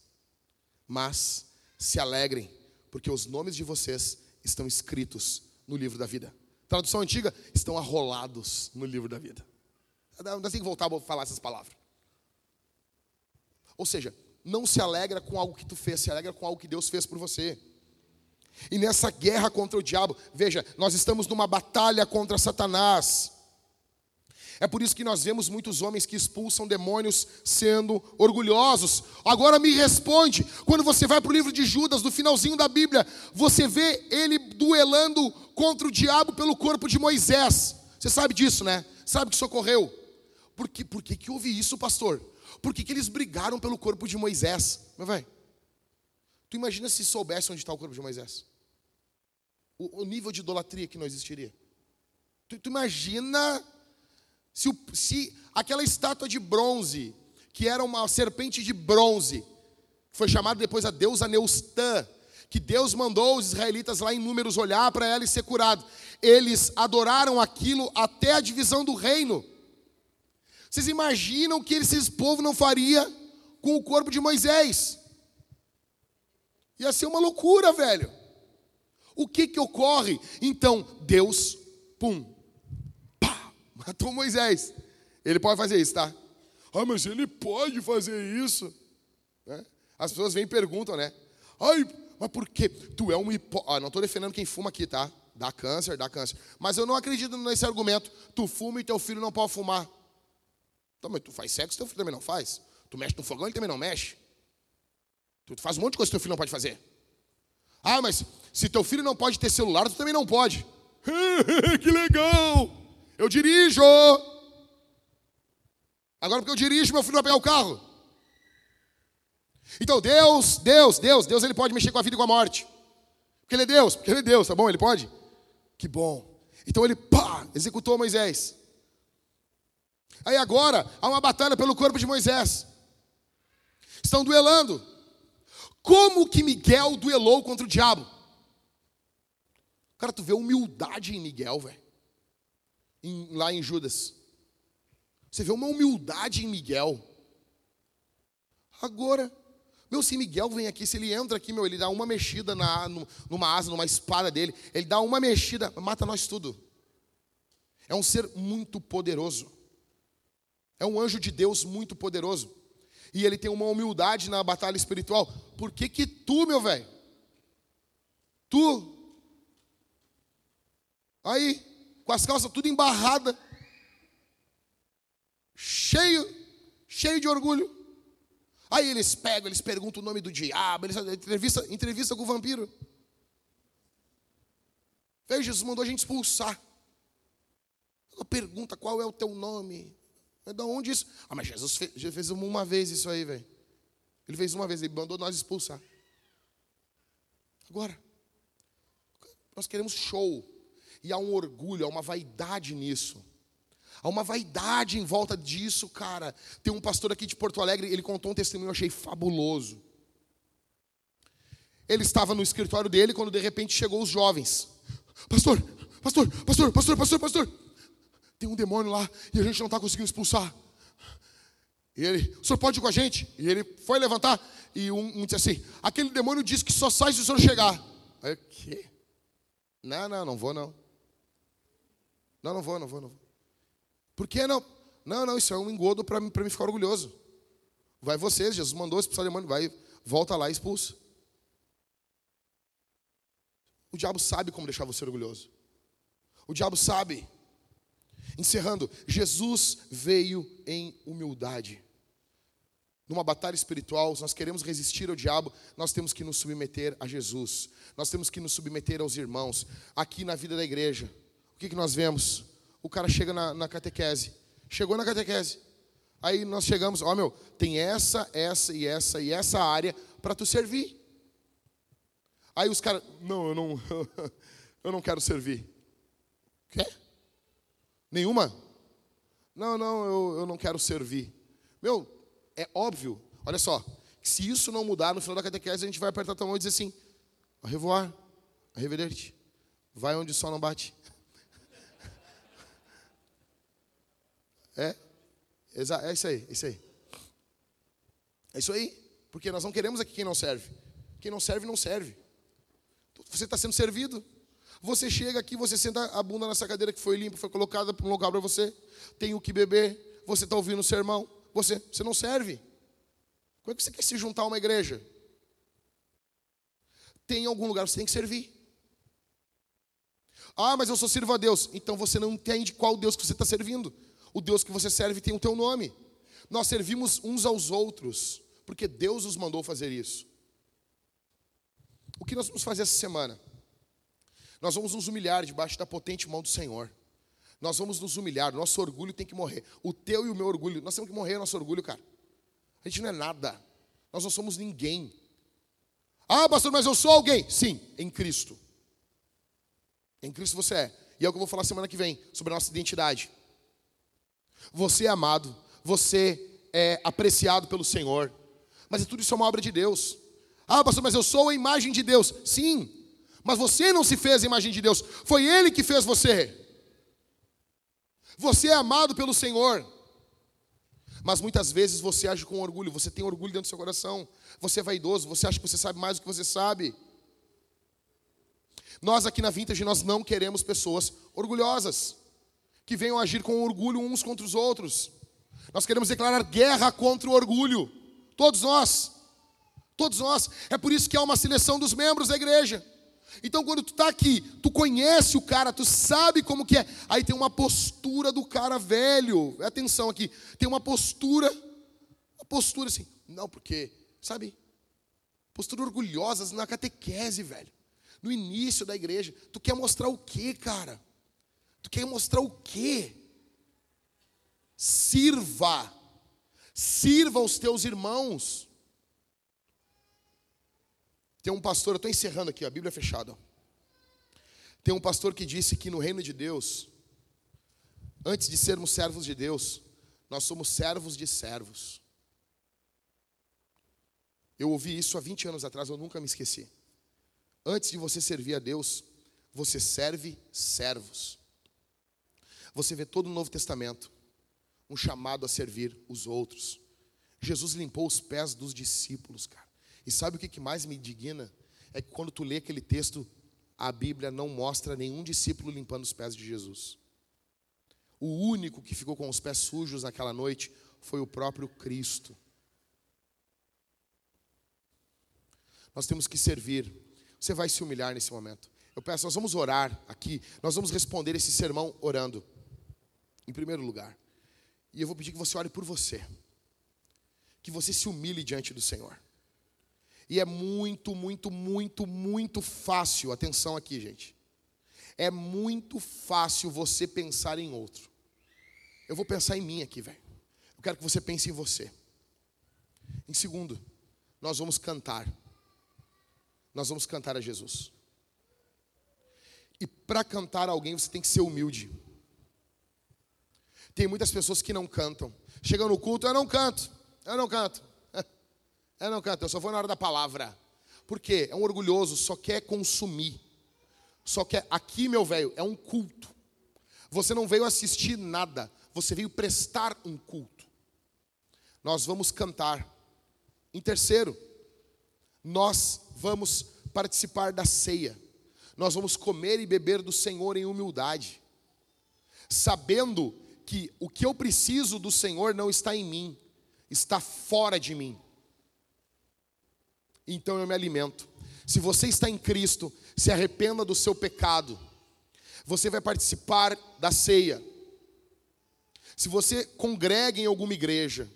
Mas se alegrem, porque os nomes de vocês estão escritos no livro da vida. Tradução antiga, estão arrolados no livro da vida. Nós tem que voltar a falar essas palavras. Ou seja, não se alegra com algo que tu fez, se alegra com algo que Deus fez por você. E nessa guerra contra o diabo, veja, nós estamos numa batalha contra Satanás. É por isso que nós vemos muitos homens que expulsam demônios sendo orgulhosos. Agora me responde, quando você vai para o livro de Judas, no finalzinho da Bíblia, você vê ele duelando contra o diabo pelo corpo de Moisés. Você sabe disso, né? Sabe que isso ocorreu. Por que, por que, que houve isso, pastor? Por que, que eles brigaram pelo corpo de Moisés? Mas vai. Tu imagina se soubesse onde está o corpo de Moisés? O, o nível de idolatria que não existiria. Tu, tu imagina se, se aquela estátua de bronze, que era uma serpente de bronze, foi chamada depois a deusa Neustã, que Deus mandou os israelitas lá em números olhar para ela e ser curado. Eles adoraram aquilo até a divisão do reino. Vocês imaginam que esse povo não faria com o corpo de Moisés? Ia ser uma loucura, velho. O que que ocorre? Então, Deus, pum, matou Moisés. Ele pode fazer isso, tá? Ah, mas ele pode fazer isso. Né? As pessoas vêm e perguntam, né? Ai, mas por quê? Tu é um hipó... Ah, não estou defendendo quem fuma aqui, tá? Dá câncer, dá câncer. Mas eu não acredito nesse argumento. Tu fuma e teu filho não pode fumar. Então, mas tu faz sexo, teu filho também não faz. Tu mexe no fogão, ele também não mexe. Tu faz um monte de coisa que teu filho não pode fazer. Ah, mas se teu filho não pode ter celular, tu também não pode. que legal! Eu dirijo! Agora porque eu dirijo, meu filho vai pegar o carro. Então Deus, Deus, Deus, Deus ele pode mexer com a vida e com a morte. Porque ele é Deus, porque ele é Deus, tá bom? Ele pode? Que bom. Então ele, pá, executou Moisés. Aí agora há uma batalha pelo corpo de Moisés. Estão duelando. Como que Miguel duelou contra o diabo? Cara, tu vê humildade em Miguel, velho. Lá em Judas. Você vê uma humildade em Miguel. Agora, meu, se Miguel vem aqui, se ele entra aqui, meu, ele dá uma mexida na, numa asa, numa espada dele, ele dá uma mexida, mata nós tudo. É um ser muito poderoso. É um anjo de Deus muito poderoso e ele tem uma humildade na batalha espiritual, por que que tu, meu velho? Tu aí com as calças tudo embarrada, cheio, cheio de orgulho. Aí eles pegam, eles perguntam o nome do diabo, eles entrevista, entrevista com o vampiro. Veja, Jesus mandou a gente expulsar. Ela pergunta qual é o teu nome. É da onde isso? Ah, mas Jesus fez, já fez uma vez isso aí, velho. Ele fez uma vez, ele mandou nós expulsar. Agora, nós queremos show. E há um orgulho, há uma vaidade nisso. Há uma vaidade em volta disso, cara. Tem um pastor aqui de Porto Alegre, ele contou um testemunho, eu achei fabuloso. Ele estava no escritório dele quando de repente chegou os jovens. Pastor, pastor, pastor, pastor, pastor, pastor tem um demônio lá e a gente não está conseguindo expulsar. E ele, o senhor pode ir com a gente? E ele foi levantar e um, um disse assim: aquele demônio disse que só sai se o senhor chegar. Aí, o quê? Não, não, não vou não. Não, não vou, não vou, não vou. Por que não? Não, não, isso é um engodo para mim, me ficar orgulhoso. Vai vocês, Jesus mandou expulsar o demônio, vai, volta lá e expulsa. O diabo sabe como deixar você orgulhoso. O diabo sabe Encerrando, Jesus veio em humildade. Numa batalha espiritual, se nós queremos resistir ao diabo, nós temos que nos submeter a Jesus. Nós temos que nos submeter aos irmãos. Aqui na vida da igreja, o que, que nós vemos? O cara chega na, na catequese. Chegou na catequese. Aí nós chegamos, ó meu, tem essa, essa e essa e essa área para tu servir. Aí os caras, não, eu não, eu não quero servir. Quer? Nenhuma? Não, não, eu, eu não quero servir. Meu, é óbvio, olha só, se isso não mudar, no final da catequese a gente vai apertar a mão e dizer assim, a revoar, a reverter vai onde o sol não bate. É, é isso aí, é isso aí. É isso aí, porque nós não queremos aqui quem não serve. Quem não serve, não serve. Você está sendo servido. Você chega aqui, você senta a bunda nessa cadeira que foi limpa, foi colocada para um lugar para você. Tem o que beber, você está ouvindo o sermão. Você, você não serve. Como é que você quer se juntar a uma igreja? Tem algum lugar você tem que servir. Ah, mas eu só sirvo a Deus. Então você não entende qual Deus que você está servindo. O Deus que você serve tem o teu nome. Nós servimos uns aos outros, porque Deus nos mandou fazer isso. O que nós vamos fazer essa semana? Nós vamos nos humilhar debaixo da potente mão do Senhor. Nós vamos nos humilhar, nosso orgulho tem que morrer. O teu e o meu orgulho, nós temos que morrer nosso orgulho, cara. A gente não é nada. Nós não somos ninguém. Ah, pastor, mas eu sou alguém. Sim, em Cristo. Em Cristo você é. E é o que eu vou falar semana que vem sobre a nossa identidade. Você é amado, você é apreciado pelo Senhor. Mas tudo isso é uma obra de Deus. Ah, pastor, mas eu sou a imagem de Deus. Sim, mas você não se fez a imagem de Deus, foi Ele que fez você. Você é amado pelo Senhor. Mas muitas vezes você age com orgulho, você tem orgulho dentro do seu coração, você é vaidoso, você acha que você sabe mais do que você sabe. Nós aqui na Vintage, nós não queremos pessoas orgulhosas, que venham agir com orgulho uns contra os outros. Nós queremos declarar guerra contra o orgulho, todos nós, todos nós. É por isso que há uma seleção dos membros da igreja. Então, quando tu está aqui, tu conhece o cara, tu sabe como que é. Aí tem uma postura do cara velho. Atenção aqui, tem uma postura, uma postura assim. Não, porque, sabe? Postura orgulhosa na catequese, velho. No início da igreja. Tu quer mostrar o quê, cara? Tu quer mostrar o quê? Sirva. Sirva os teus irmãos. Tem um pastor, eu estou encerrando aqui, a Bíblia é fechada. Tem um pastor que disse que no reino de Deus, antes de sermos servos de Deus, nós somos servos de servos. Eu ouvi isso há 20 anos atrás, eu nunca me esqueci. Antes de você servir a Deus, você serve servos. Você vê todo o Novo Testamento, um chamado a servir os outros. Jesus limpou os pés dos discípulos, cara. E sabe o que mais me indigna? É que quando tu lê aquele texto, a Bíblia não mostra nenhum discípulo limpando os pés de Jesus. O único que ficou com os pés sujos naquela noite foi o próprio Cristo. Nós temos que servir. Você vai se humilhar nesse momento. Eu peço, nós vamos orar aqui, nós vamos responder esse sermão orando, em primeiro lugar. E eu vou pedir que você ore por você, que você se humilhe diante do Senhor. E é muito, muito, muito, muito fácil, atenção aqui, gente. É muito fácil você pensar em outro. Eu vou pensar em mim aqui, velho. Eu quero que você pense em você. Em segundo, nós vamos cantar. Nós vamos cantar a Jesus. E para cantar alguém, você tem que ser humilde. Tem muitas pessoas que não cantam. Chegam no culto, eu não canto. Eu não canto. É, não, canta, eu só vou na hora da palavra. Por quê? É um orgulhoso, só quer consumir. Só quer. Aqui, meu velho, é um culto. Você não veio assistir nada, você veio prestar um culto. Nós vamos cantar. Em terceiro, nós vamos participar da ceia. Nós vamos comer e beber do Senhor em humildade, sabendo que o que eu preciso do Senhor não está em mim, está fora de mim então eu me alimento. Se você está em Cristo, se arrependa do seu pecado. Você vai participar da ceia. Se você congrega em alguma igreja,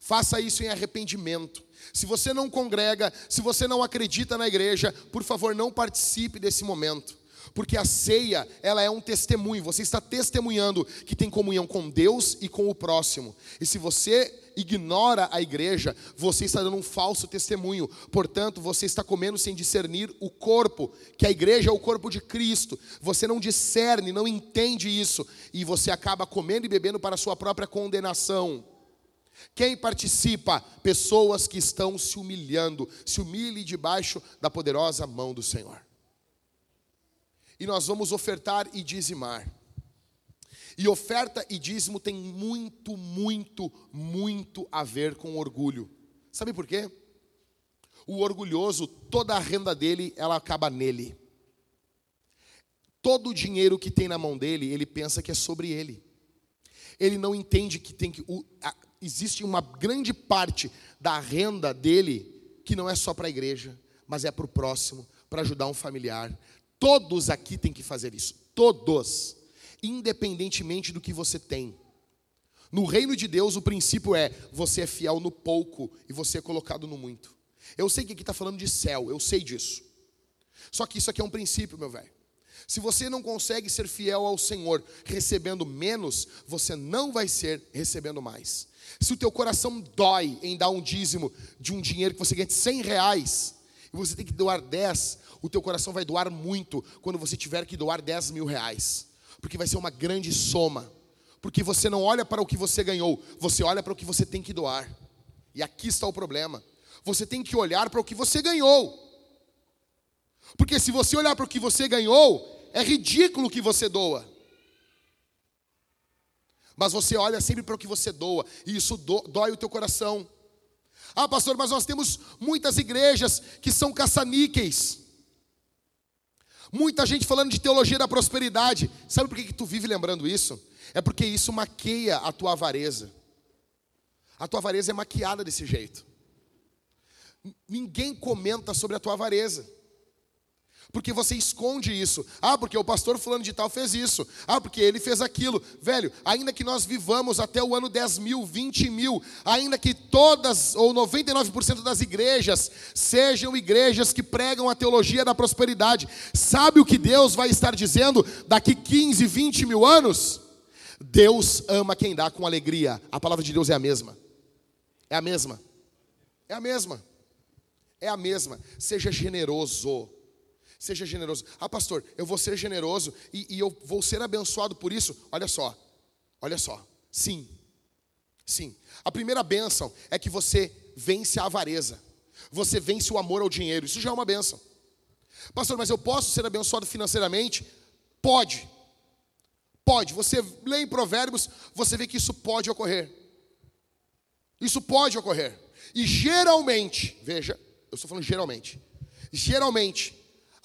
faça isso em arrependimento. Se você não congrega, se você não acredita na igreja, por favor, não participe desse momento. Porque a ceia, ela é um testemunho, você está testemunhando que tem comunhão com Deus e com o próximo. E se você ignora a igreja, você está dando um falso testemunho. Portanto, você está comendo sem discernir o corpo, que a igreja é o corpo de Cristo. Você não discerne, não entende isso, e você acaba comendo e bebendo para a sua própria condenação. Quem participa? Pessoas que estão se humilhando. Se humilhe debaixo da poderosa mão do Senhor. E nós vamos ofertar e dizimar. E oferta e dízimo tem muito, muito, muito a ver com orgulho. Sabe por quê? O orgulhoso, toda a renda dele, ela acaba nele. Todo o dinheiro que tem na mão dele, ele pensa que é sobre ele. Ele não entende que tem que. O, a, existe uma grande parte da renda dele que não é só para a igreja, mas é para o próximo, para ajudar um familiar. Todos aqui têm que fazer isso. Todos independentemente do que você tem. No reino de Deus, o princípio é: você é fiel no pouco e você é colocado no muito. Eu sei que aqui está falando de céu, eu sei disso. Só que isso aqui é um princípio, meu velho. Se você não consegue ser fiel ao Senhor recebendo menos, você não vai ser recebendo mais. Se o teu coração dói em dar um dízimo de um dinheiro que você ganha de 100 reais, e você tem que doar 10, o teu coração vai doar muito quando você tiver que doar 10 mil reais porque vai ser uma grande soma. Porque você não olha para o que você ganhou, você olha para o que você tem que doar. E aqui está o problema. Você tem que olhar para o que você ganhou. Porque se você olhar para o que você ganhou, é ridículo que você doa. Mas você olha sempre para o que você doa, e isso do, dói o teu coração. Ah, pastor, mas nós temos muitas igrejas que são caça-níqueis. Muita gente falando de teologia da prosperidade. Sabe por que, que tu vive lembrando isso? É porque isso maqueia a tua avareza. A tua avareza é maquiada desse jeito. Ninguém comenta sobre a tua avareza. Porque você esconde isso. Ah, porque o pastor fulano de tal fez isso. Ah, porque ele fez aquilo. Velho, ainda que nós vivamos até o ano 10 mil, 20 mil, ainda que todas ou 99% das igrejas sejam igrejas que pregam a teologia da prosperidade, sabe o que Deus vai estar dizendo daqui 15, 20 mil anos? Deus ama quem dá com alegria. A palavra de Deus é a mesma. É a mesma. É a mesma. É a mesma. Seja generoso. Seja generoso. Ah, pastor, eu vou ser generoso e, e eu vou ser abençoado por isso. Olha só. Olha só. Sim. Sim. A primeira bênção é que você vence a avareza. Você vence o amor ao dinheiro. Isso já é uma bênção. Pastor, mas eu posso ser abençoado financeiramente? Pode. Pode. Você lê em Provérbios, você vê que isso pode ocorrer. Isso pode ocorrer. E geralmente, veja, eu estou falando geralmente. Geralmente,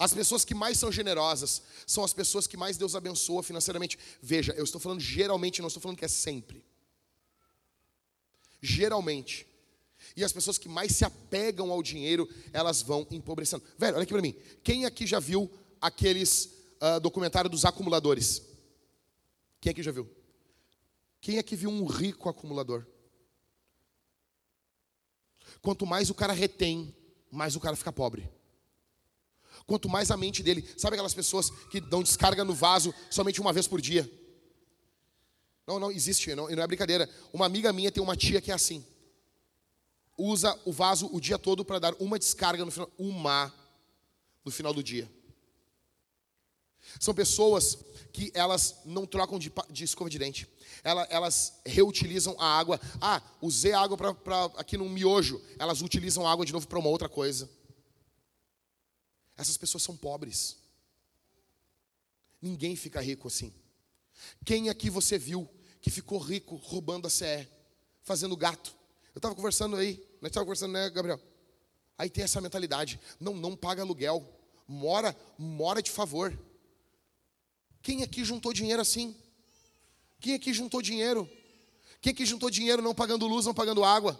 as pessoas que mais são generosas são as pessoas que mais Deus abençoa financeiramente. Veja, eu estou falando geralmente, não estou falando que é sempre. Geralmente. E as pessoas que mais se apegam ao dinheiro, elas vão empobrecendo. Velho, olha aqui para mim. Quem aqui já viu aqueles uh, documentários dos acumuladores? Quem aqui já viu? Quem aqui viu um rico acumulador? Quanto mais o cara retém, mais o cara fica pobre. Quanto mais a mente dele, sabe aquelas pessoas que dão descarga no vaso somente uma vez por dia? Não, não existe, não, não é brincadeira. Uma amiga minha tem uma tia que é assim. Usa o vaso o dia todo para dar uma descarga no final, uma no final do dia. São pessoas que elas não trocam de, de escova de dente. Elas, elas, reutilizam a água. Ah, usei água pra, pra, aqui num miojo. Elas utilizam a água de novo para uma outra coisa. Essas pessoas são pobres. Ninguém fica rico assim. Quem aqui você viu que ficou rico roubando a CE, fazendo gato? Eu estava conversando aí, nós estávamos conversando, né, Gabriel? Aí tem essa mentalidade. Não, não paga aluguel. Mora, mora de favor. Quem aqui juntou dinheiro assim? Quem aqui juntou dinheiro? Quem aqui juntou dinheiro não pagando luz, não pagando água?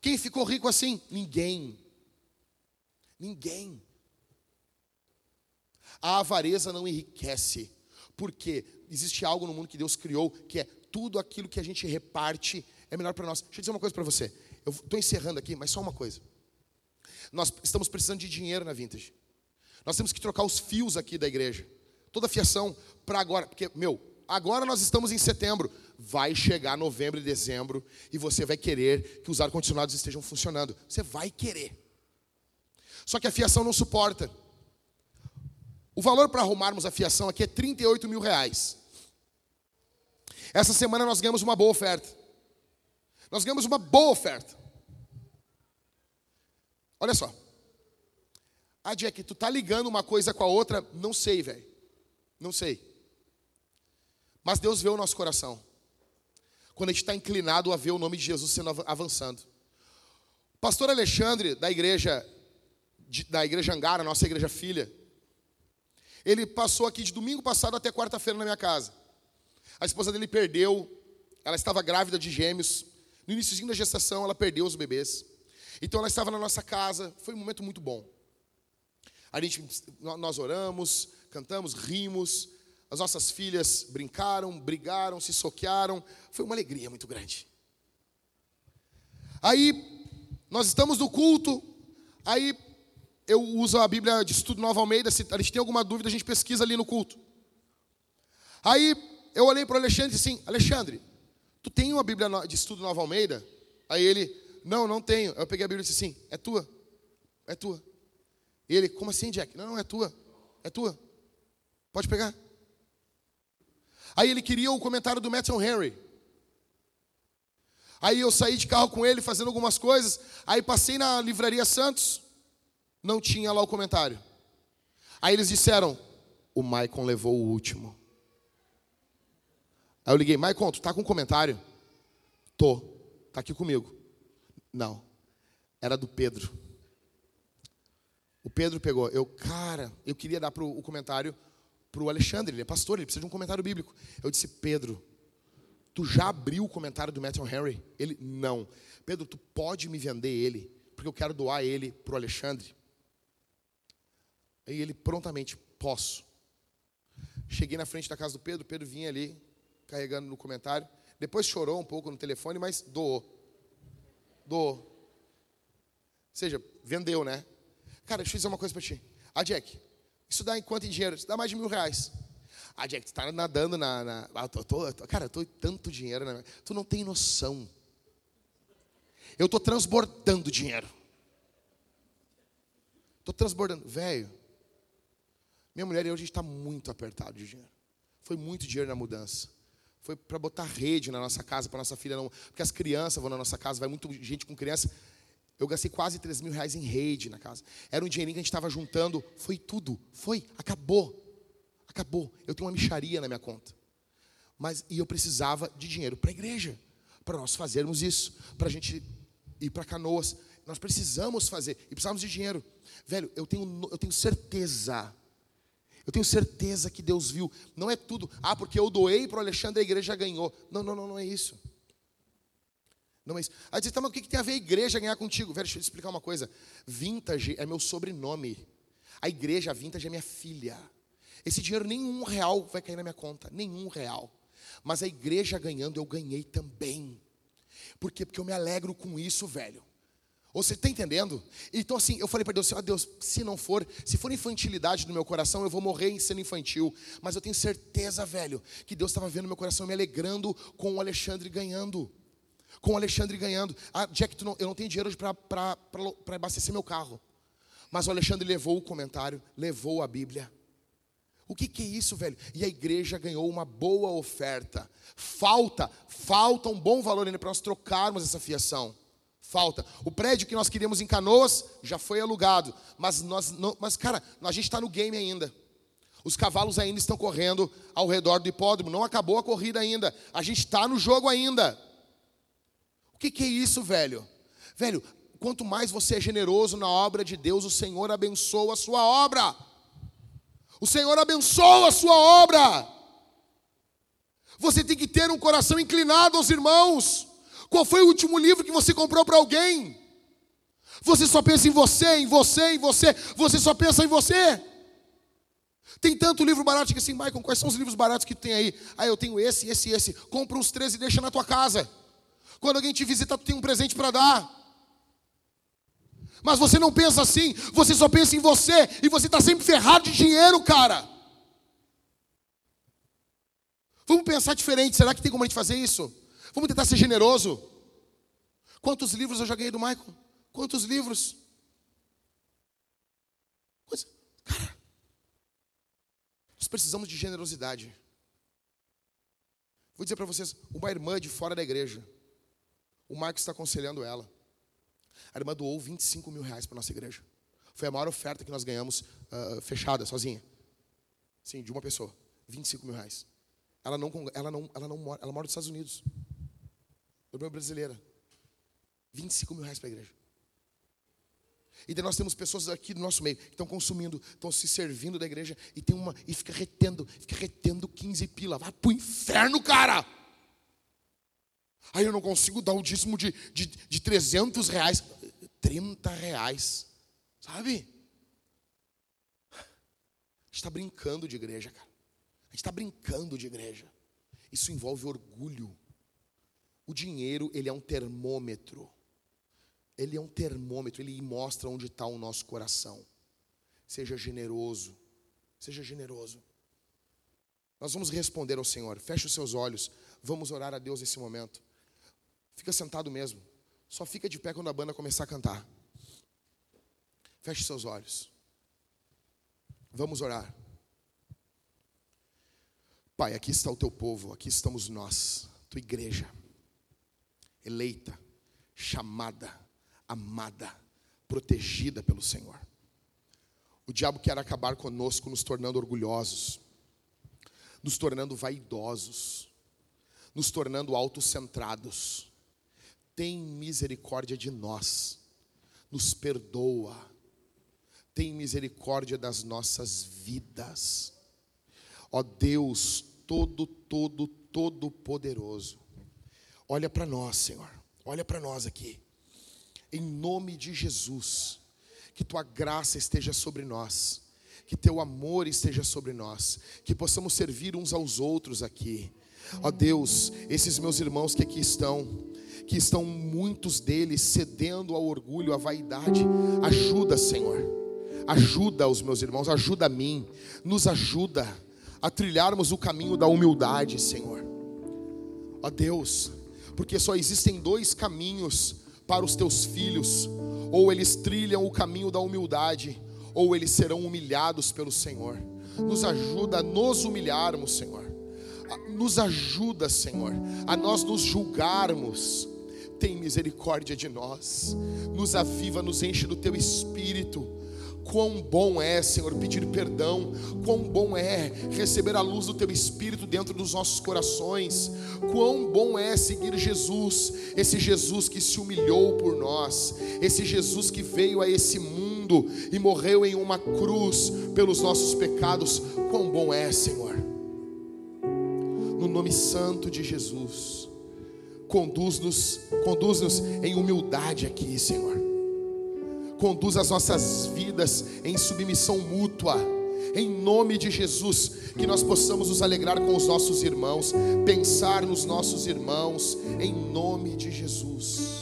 Quem ficou rico assim? Ninguém. Ninguém. A avareza não enriquece, porque existe algo no mundo que Deus criou que é tudo aquilo que a gente reparte é melhor para nós. Deixa eu dizer uma coisa para você. Eu estou encerrando aqui, mas só uma coisa. Nós estamos precisando de dinheiro na Vintage. Nós temos que trocar os fios aqui da igreja toda a fiação para agora, porque, meu, agora nós estamos em setembro, vai chegar novembro e dezembro e você vai querer que os ar-condicionados estejam funcionando. Você vai querer. Só que a fiação não suporta. O valor para arrumarmos a fiação aqui é 38 mil reais. Essa semana nós ganhamos uma boa oferta. Nós ganhamos uma boa oferta. Olha só. Ah, Jack, tu tá ligando uma coisa com a outra? Não sei, velho. Não sei. Mas Deus vê o nosso coração. Quando a gente está inclinado a ver o nome de Jesus sendo avançando. O pastor Alexandre, da igreja, da igreja Angara, nossa igreja filha, ele passou aqui de domingo passado até quarta-feira na minha casa. A esposa dele perdeu, ela estava grávida de gêmeos. No início da gestação, ela perdeu os bebês. Então ela estava na nossa casa, foi um momento muito bom. A gente, nós oramos, cantamos, rimos, as nossas filhas brincaram, brigaram, se soquearam, foi uma alegria muito grande. Aí, nós estamos no culto, aí eu uso a Bíblia de Estudo Nova Almeida, se a gente tem alguma dúvida, a gente pesquisa ali no culto. Aí, eu olhei para o Alexandre e disse assim, Alexandre, tu tem uma Bíblia de Estudo Nova Almeida? Aí ele, não, não tenho. Eu peguei a Bíblia e disse assim, é tua, é tua. E ele, como assim, Jack? Não, não, é tua, é tua. Pode pegar. Aí ele queria o comentário do Matthew Henry. Aí eu saí de carro com ele fazendo algumas coisas. Aí passei na livraria Santos. Não tinha lá o comentário. Aí eles disseram: O Maicon levou o último. Aí eu liguei, Maicon, tu tá com um comentário? Tô. Tá aqui comigo. Não. Era do Pedro. O Pedro pegou. Eu, cara, eu queria dar pro, o comentário pro Alexandre, ele é pastor, ele precisa de um comentário bíblico. Eu disse, Pedro, tu já abriu o comentário do Matthew Henry? Ele, não. Pedro, tu pode me vender ele, porque eu quero doar ele pro Alexandre. Aí ele prontamente, posso. Cheguei na frente da casa do Pedro, Pedro vinha ali, carregando no comentário. Depois chorou um pouco no telefone, mas doou. Doou. Ou seja, vendeu, né? Cara, deixa eu dizer uma coisa para ti. Ah, Jack, isso dá em quanto em dinheiro? Isso dá mais de mil reais. Ah, Jack, tu tá nadando na. na ah, tô, tô, cara, eu tô tanto dinheiro. Né? Tu não tem noção. Eu tô transbordando dinheiro. Tô transbordando. Velho, minha mulher e eu, a gente está muito apertado de dinheiro. Foi muito dinheiro na mudança. Foi para botar rede na nossa casa, para nossa filha não. Porque as crianças vão na nossa casa, vai muito gente com criança. Eu gastei quase 3 mil reais em rede na casa. Era um dinheirinho que a gente estava juntando. Foi tudo. Foi. Acabou. Acabou. Eu tenho uma micharia na minha conta. Mas, e eu precisava de dinheiro para a igreja. Para nós fazermos isso. Para a gente ir para canoas. Nós precisamos fazer. E precisamos de dinheiro. Velho, eu tenho, eu tenho certeza eu tenho certeza que Deus viu. Não é tudo, ah, porque eu doei para o Alexandre, a igreja ganhou. Não, não, não, não é isso. Não é isso. Aí diz, tá, mas o que, que tem a ver a igreja ganhar contigo? Velho, deixa eu te explicar uma coisa. Vintage é meu sobrenome. A igreja, vintage, é minha filha. Esse dinheiro, nenhum real vai cair na minha conta. Nenhum real. Mas a igreja ganhando, eu ganhei também. Por quê? Porque eu me alegro com isso, velho. Você está entendendo? Então, assim, eu falei para Deus, oh, Deus, se não for, se for infantilidade no meu coração, eu vou morrer sendo infantil. Mas eu tenho certeza, velho, que Deus estava vendo meu coração me alegrando com o Alexandre ganhando. Com o Alexandre ganhando. Ah, Jack, não, eu não tenho dinheiro para abastecer meu carro. Mas o Alexandre levou o comentário, levou a Bíblia. O que, que é isso, velho? E a igreja ganhou uma boa oferta. Falta, falta um bom valor ainda para nós trocarmos essa fiação. Falta. O prédio que nós queríamos em Canoas já foi alugado. Mas, nós não, mas cara, a gente está no game ainda. Os cavalos ainda estão correndo ao redor do hipódromo. Não acabou a corrida ainda. A gente está no jogo ainda. O que, que é isso, velho? Velho, quanto mais você é generoso na obra de Deus, o Senhor abençoa a sua obra. O Senhor abençoa a sua obra. Você tem que ter um coração inclinado aos irmãos. Qual foi o último livro que você comprou para alguém? Você só pensa em você, em você, em você. Você só pensa em você. Tem tanto livro barato que assim, Michael, quais são os livros baratos que tem aí? Ah, eu tenho esse, esse, esse. Compra uns três e deixa na tua casa. Quando alguém te visita, tu tem um presente para dar. Mas você não pensa assim, você só pensa em você e você está sempre ferrado de dinheiro, cara. Vamos pensar diferente. Será que tem como a gente fazer isso? Vamos tentar ser generoso. Quantos livros eu já ganhei do Michael? Quantos livros? Cara, nós precisamos de generosidade. Vou dizer para vocês, uma irmã de fora da igreja, o Marcos está aconselhando ela. A irmã doou 25 mil reais para nossa igreja. Foi a maior oferta que nós ganhamos uh, fechada, sozinha. Sim, de uma pessoa. 25 mil reais. Ela não, ela não, ela não mora, ela mora nos Estados Unidos do brasileira. 25 mil reais para a igreja. E daí nós temos pessoas aqui do nosso meio que estão consumindo, estão se servindo da igreja e tem uma e fica retendo, fica retendo 15 pila. Vai pro inferno, cara! Aí eu não consigo dar o dízimo de, de, de 300 reais. 30 reais. Sabe? A gente está brincando de igreja, cara. A gente está brincando de igreja. Isso envolve orgulho. O dinheiro, ele é um termômetro. Ele é um termômetro, ele mostra onde está o nosso coração. Seja generoso. Seja generoso. Nós vamos responder ao Senhor. Feche os seus olhos. Vamos orar a Deus nesse momento. Fica sentado mesmo. Só fica de pé quando a banda começar a cantar. Feche seus olhos. Vamos orar. Pai, aqui está o teu povo, aqui estamos nós, tua igreja eleita, chamada, amada, protegida pelo Senhor. O diabo quer acabar conosco, nos tornando orgulhosos, nos tornando vaidosos, nos tornando autocentrados. Tem misericórdia de nós, nos perdoa, tem misericórdia das nossas vidas. Ó Deus, todo, todo, todo poderoso, olha para nós, Senhor, olha para nós aqui, em nome de Jesus, que tua graça esteja sobre nós, que teu amor esteja sobre nós, que possamos servir uns aos outros aqui. Ó Deus, esses meus irmãos que aqui estão, que estão muitos deles cedendo ao orgulho, à vaidade, ajuda, Senhor. Ajuda os meus irmãos, ajuda a mim, nos ajuda a trilharmos o caminho da humildade, Senhor. Ó Deus, porque só existem dois caminhos para os teus filhos: ou eles trilham o caminho da humildade, ou eles serão humilhados pelo Senhor. Nos ajuda a nos humilharmos, Senhor nos ajuda, Senhor, a nós nos julgarmos. Tem misericórdia de nós, nos aviva, nos enche do teu espírito. Quão bom é, Senhor, pedir perdão, quão bom é receber a luz do Teu Espírito dentro dos nossos corações, quão bom é seguir Jesus, esse Jesus que se humilhou por nós, esse Jesus que veio a esse mundo e morreu em uma cruz pelos nossos pecados, quão bom é, Senhor no nome santo de Jesus. Conduz-nos, conduz-nos em humildade aqui, Senhor. Conduz as nossas vidas em submissão mútua. Em nome de Jesus, que nós possamos nos alegrar com os nossos irmãos, pensar nos nossos irmãos, em nome de Jesus.